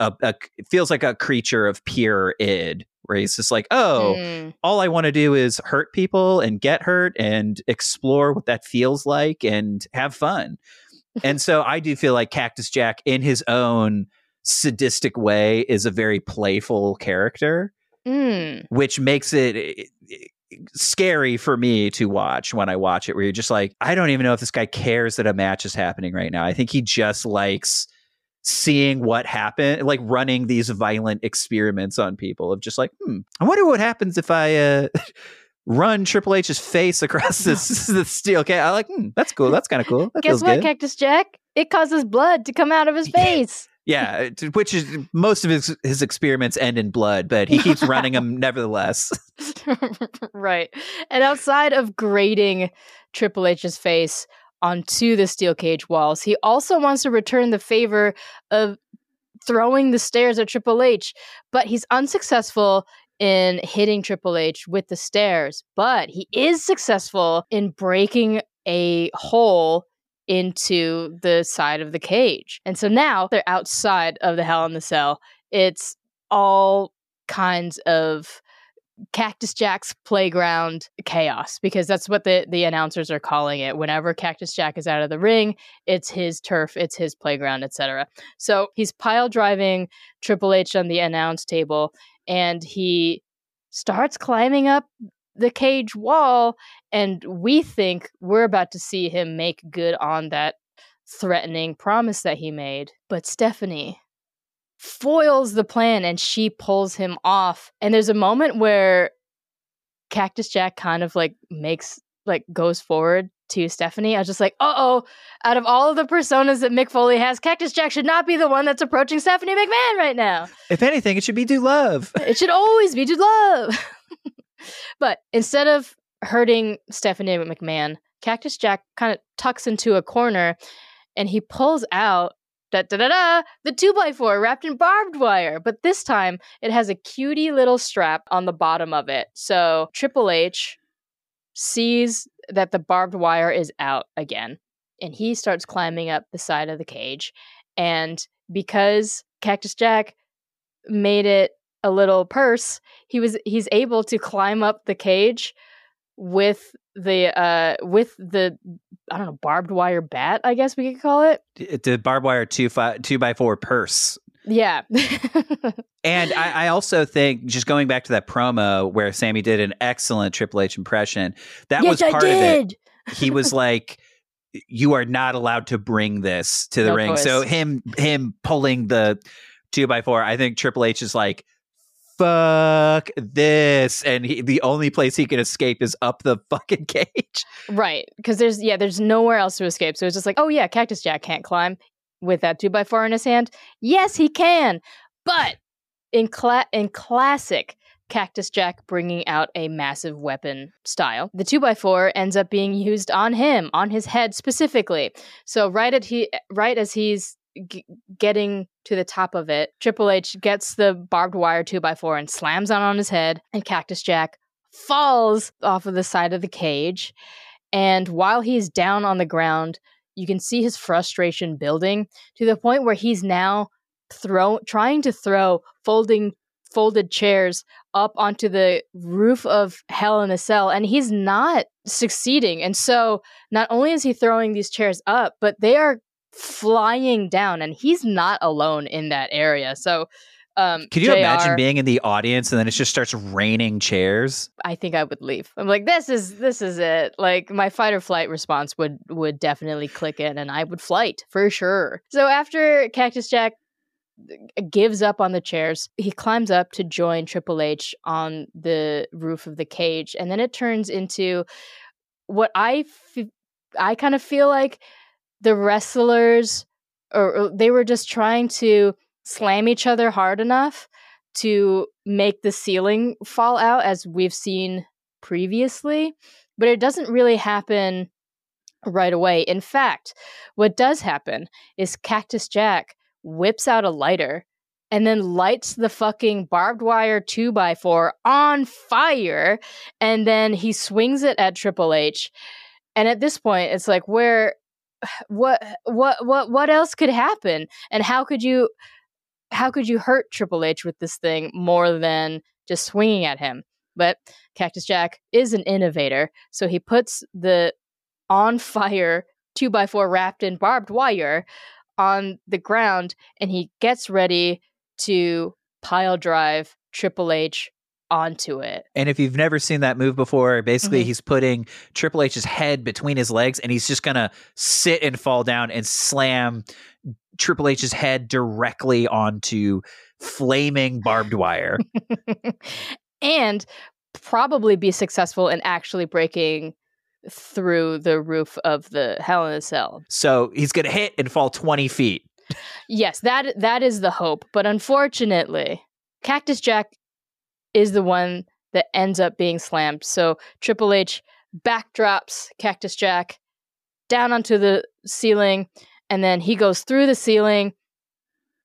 a, a it feels like a creature of pure id, where he's just like, oh, mm. all I want to do is hurt people and get hurt and explore what that feels like and have fun. and so I do feel like Cactus Jack, in his own sadistic way is a very playful character, mm. which makes it eh, eh, scary for me to watch when I watch it, where you're just like, I don't even know if this guy cares that a match is happening right now. I think he just likes seeing what happened, like running these violent experiments on people of just like, hmm, I wonder what happens if I uh, run Triple H's face across this, this steel. Okay, I like, hmm, that's cool. That's kind of cool. That Guess what, good. Cactus Jack? It causes blood to come out of his face. Yeah, which is most of his his experiments end in blood, but he keeps running them nevertheless. right. And outside of grating Triple H's face onto the steel cage walls, he also wants to return the favor of throwing the stairs at Triple H, but he's unsuccessful in hitting Triple H with the stairs, but he is successful in breaking a hole into the side of the cage. And so now they're outside of the Hell in the Cell. It's all kinds of Cactus Jack's playground chaos because that's what the the announcers are calling it. Whenever Cactus Jack is out of the ring, it's his turf, it's his playground, etc. So he's pile driving Triple H on the announce table and he starts climbing up the cage wall and we think we're about to see him make good on that threatening promise that he made. But Stephanie foils the plan and she pulls him off. And there's a moment where Cactus Jack kind of like makes like goes forward to Stephanie. I was just like, uh oh, out of all of the personas that Mick Foley has, Cactus Jack should not be the one that's approaching Stephanie McMahon right now. If anything, it should be Dude Love. it should always be Dude Love. but instead of hurting Stephanie McMahon, Cactus Jack kind of tucks into a corner and he pulls out da da da da the 2x4 wrapped in barbed wire. But this time it has a cutie little strap on the bottom of it. So Triple H sees that the barbed wire is out again and he starts climbing up the side of the cage. And because Cactus Jack made it a little purse, he was he's able to climb up the cage with the uh with the I don't know barbed wire bat I guess we could call it the barbed wire two five two by four purse. Yeah. and I, I, also think just going back to that promo where Samee did an excellent Triple H impression, that yes, was part of it. He was like, "You are not allowed to bring this to the no ring." Choice. So him him pulling the two by four, I think Triple H is like, fuck this and he, the only place he can escape is up the fucking cage right because there's yeah there's nowhere else to escape so it's just like oh yeah cactus jack can't climb with that two by four in his hand yes he can but in cla- in classic Cactus Jack bringing out a massive weapon style. The 2x4 ends up being used on him, on his head specifically. So right at he right as he's g- getting to the top of it, Triple H gets the barbed wire 2x4 and slams on on his head, and Cactus Jack falls off of the side of the cage. And while he's down on the ground, you can see his frustration building to the point where he's now throw trying to throw folding folded chairs up onto the roof of Hell in a Cell, and he's not succeeding. And so, not only is he throwing these chairs up, but they are flying down, and he's not alone in that area. So, um, Could you JR, imagine being in the audience and then it just starts raining chairs? I think I would leave. I'm like, this is this is it. Like my fight or flight response would would definitely click in, and I would flight for sure. So after Cactus Jack uh, gives up on the chairs, he climbs up to join Triple H on the roof of the cage, and then it turns into what I f- I kind of feel like the wrestlers or they were just trying to slam each other hard enough to make the ceiling fall out as we've seen previously but it doesn't really happen right away. In fact what does happen is cactus jack whips out a lighter and then lights the fucking barbed wire 2x4 on fire and then he swings it at triple h. And at this point it's like where what what what what else could happen? And how could you how could you hurt Triple H with this thing more than just swinging at him? But Cactus Jack is an innovator so he puts the on fire 2x4 wrapped in barbed wire on the ground and he gets ready to pile drive Triple H onto it. And if you've never seen that move before, basically Mhm. he's putting Triple H's head between his legs and he's just going to sit and fall down and slam Triple H's head directly onto flaming barbed wire. and probably be successful in actually breaking through the roof of the Hell in a Cell. so he's going to hit and fall 20 feet. Yes, that that is the hope, but unfortunately, Cactus Jack is the one that ends up being slammed. So Triple H backdrops Cactus Jack down onto the ceiling, and then he goes through the ceiling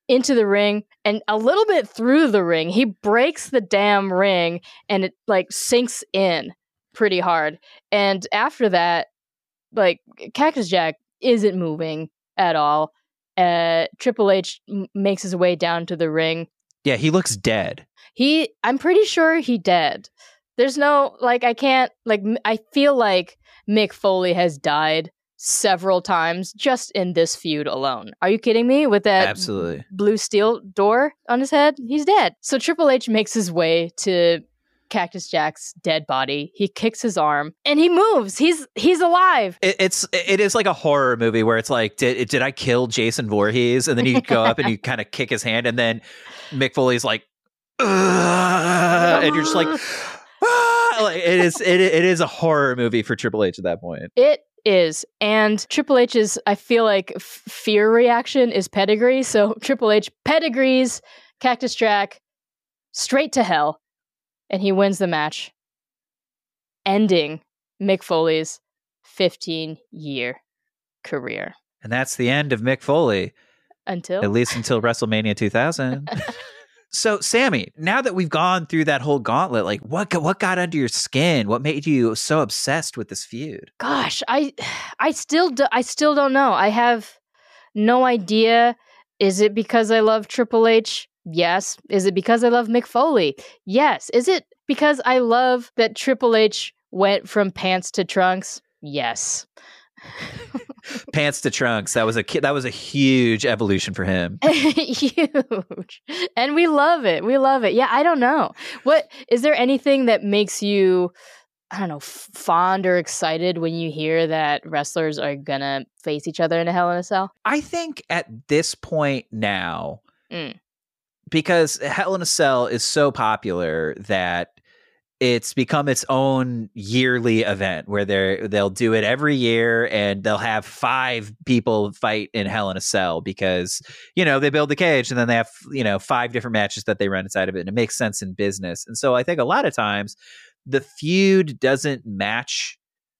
into the ring and a little bit through the ring. He breaks the damn ring and it like sinks in pretty hard. And after that, like Cactus Jack isn't moving at all. Uh, Triple H m- makes his way down to the ring. Yeah, he looks dead. He, I'm pretty sure he dead. There's no like I can't like I feel like Mick Foley has died several times just in this feud alone. Are you kidding me? With that Absolutely. blue steel door on his head, he's dead. So Triple H makes his way to Cactus Jack's dead body. He kicks his arm and he moves. He's he's alive. It, it's it is like a horror movie where it's like did did I kill Jason Voorhees and then you go up and you kind of kick his hand and then Mick Foley's like and you're just like "Ah." like it is it, it is a horror movie for Triple H at that point. It is. And Triple H's, I feel like, f- fear reaction is pedigree. So Triple H pedigrees Cactus Jack straight to hell. And he wins the match, ending Mick Foley's 15 year career. And that's the end of Mick Foley, Until. at least until WrestleMania 2000. so, Samee, now that we've gone through that whole gauntlet, like what what got under your skin? What made you so obsessed with this feud? gosh i i still do, i still don't know. I have no idea. Is it because i love triple h? Yes. Is it because i love mick foley? Yes. Is it because i love that triple h went from pants to trunks? Yes Pants to trunks. That was a that was a huge evolution for him. huge and we love it we love it yeah i don't know what is there anything that makes you i don't know f- fond or excited when you hear that wrestlers are gonna face each other in a hell in a cell I think at this point now, Mm. because Hell in a Cell is so popular that it's become its own yearly event where they they'll do it every year and they'll have five people fight in Hell in a Cell because you know they build the cage and then they have you know five different matches that they run inside of it and it makes sense in business and so I think a lot of times the feud doesn't match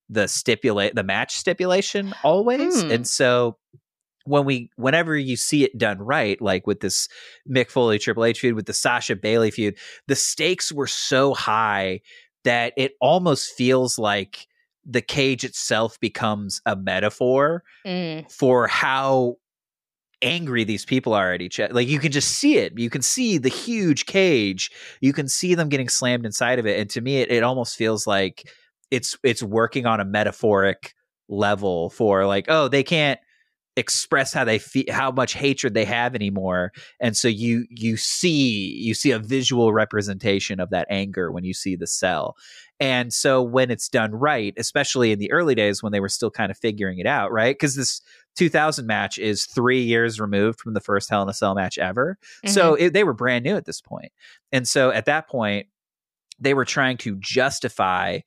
the stipulate the match stipulation always Hmm. and so when we whenever you see it done right like with this Mick Foley Triple H feud with the Sasha Bayley feud the stakes were so high that it almost feels like the cage itself becomes a metaphor Mm. for how angry these people are at each other. Like you can just see it. You can see the huge cage. You can see them getting slammed inside of it. And to me, it, it almost feels like it's it's working on a metaphoric level for like, oh, they can't express how they feel how much hatred they have anymore. And so you you see you see a visual representation of that anger when you see the cell. And so when it's done right especially in the early days when they were still kind of figuring it out right? Because this 2000 match is three years removed from the first hell in a cell match ever. So mm-hmm. it, they were brand new at this point. And so at that point they were trying to justify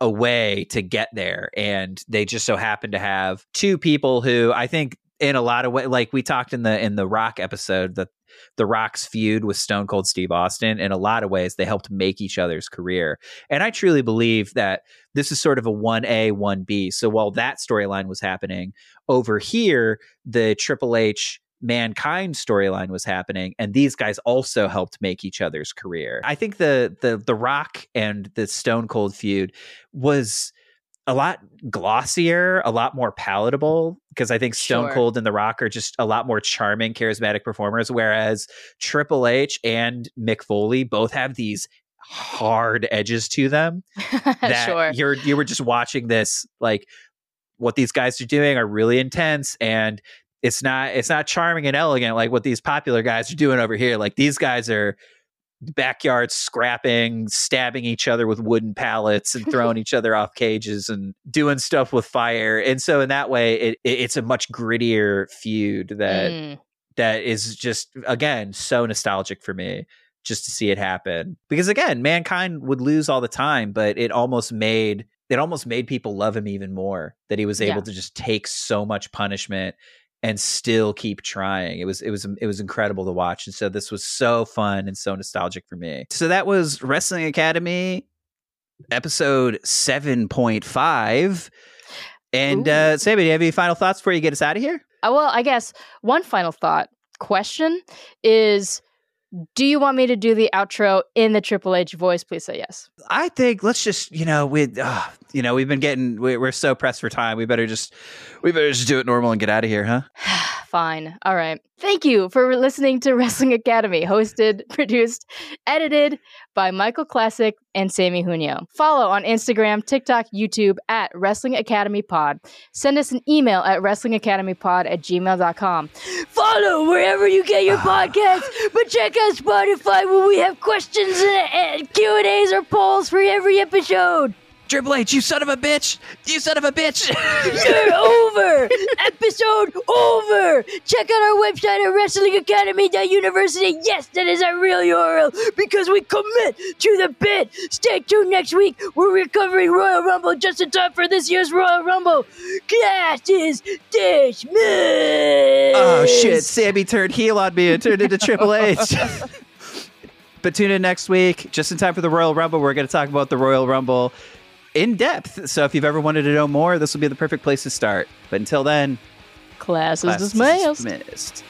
a way to get there and they just so happened to have two people who i think in a lot of ways like we talked in the in the rock episode that the rock's feud with stone cold steve austin in a lot of ways they helped make each other's career. And i truly believe that this is sort of a 1a 1b so while that storyline was happening over here the triple h mankind storyline was happening and these guys also helped make each other's career i think the the the rock and the stone cold feud was a lot glossier a lot more palatable because i think stone Sure. cold and the rock are just a lot more charming charismatic performers whereas triple h and mick foley both have these hard edges to them that sure. you're you were just watching this like what these guys are doing are really intense and it's not it's not charming and elegant like what these popular guys are doing over here like these guys are backyard scrapping, stabbing each other with wooden pallets and throwing each other off cages and doing stuff with fire. And so in that way, it, it it's a much grittier feud that Mm. that is just again so nostalgic for me just to see it happen because again mankind would lose all the time but it almost made it almost made people love him even more that he was able Yeah. to just take so much punishment and still keep trying it was it was it was incredible to watch and so this was so fun and so nostalgic for me so that was wrestling academy episode 7.5 and Ooh. uh samee do you have any final thoughts before you get us out of here Uh, well, I guess one final thought question is do you want me to do the outro in the Triple H voice? Please say yes. I think let's just you know with uh, you know we've been getting we, we're so pressed for time. We better just we better just do it normal and get out of here, huh? Fine. All right. Thank you for listening to Wrestling Academy, hosted, produced, edited by Michael Classic and Samee Junio. Follow on Instagram, TikTok, YouTube at Wrestling Academy Pod. Send us an email at wrestlingacademypod at gmail.com. Follow wherever you get your podcasts, but check out Spotify where we have questions and, and Q&As or polls for every episode. Triple H, you son of a bitch! You son of a bitch! You're over! Episode over! Check out our website at WrestlingAcademy.university. Yes, that is our real URL because we commit to the bit. Stay tuned next week. We're recovering Royal Rumble just in time for this year's Royal Rumble. Class is dismissed. oh shit! Samee turned heel on me and turned into Triple H. but tune in next week, just in time for the Royal Rumble. We're going to talk about the Royal Rumble in depth. So if you've ever wanted to know more, this will be the perfect place to start. But until then, Class is class is dismissed. dismissed.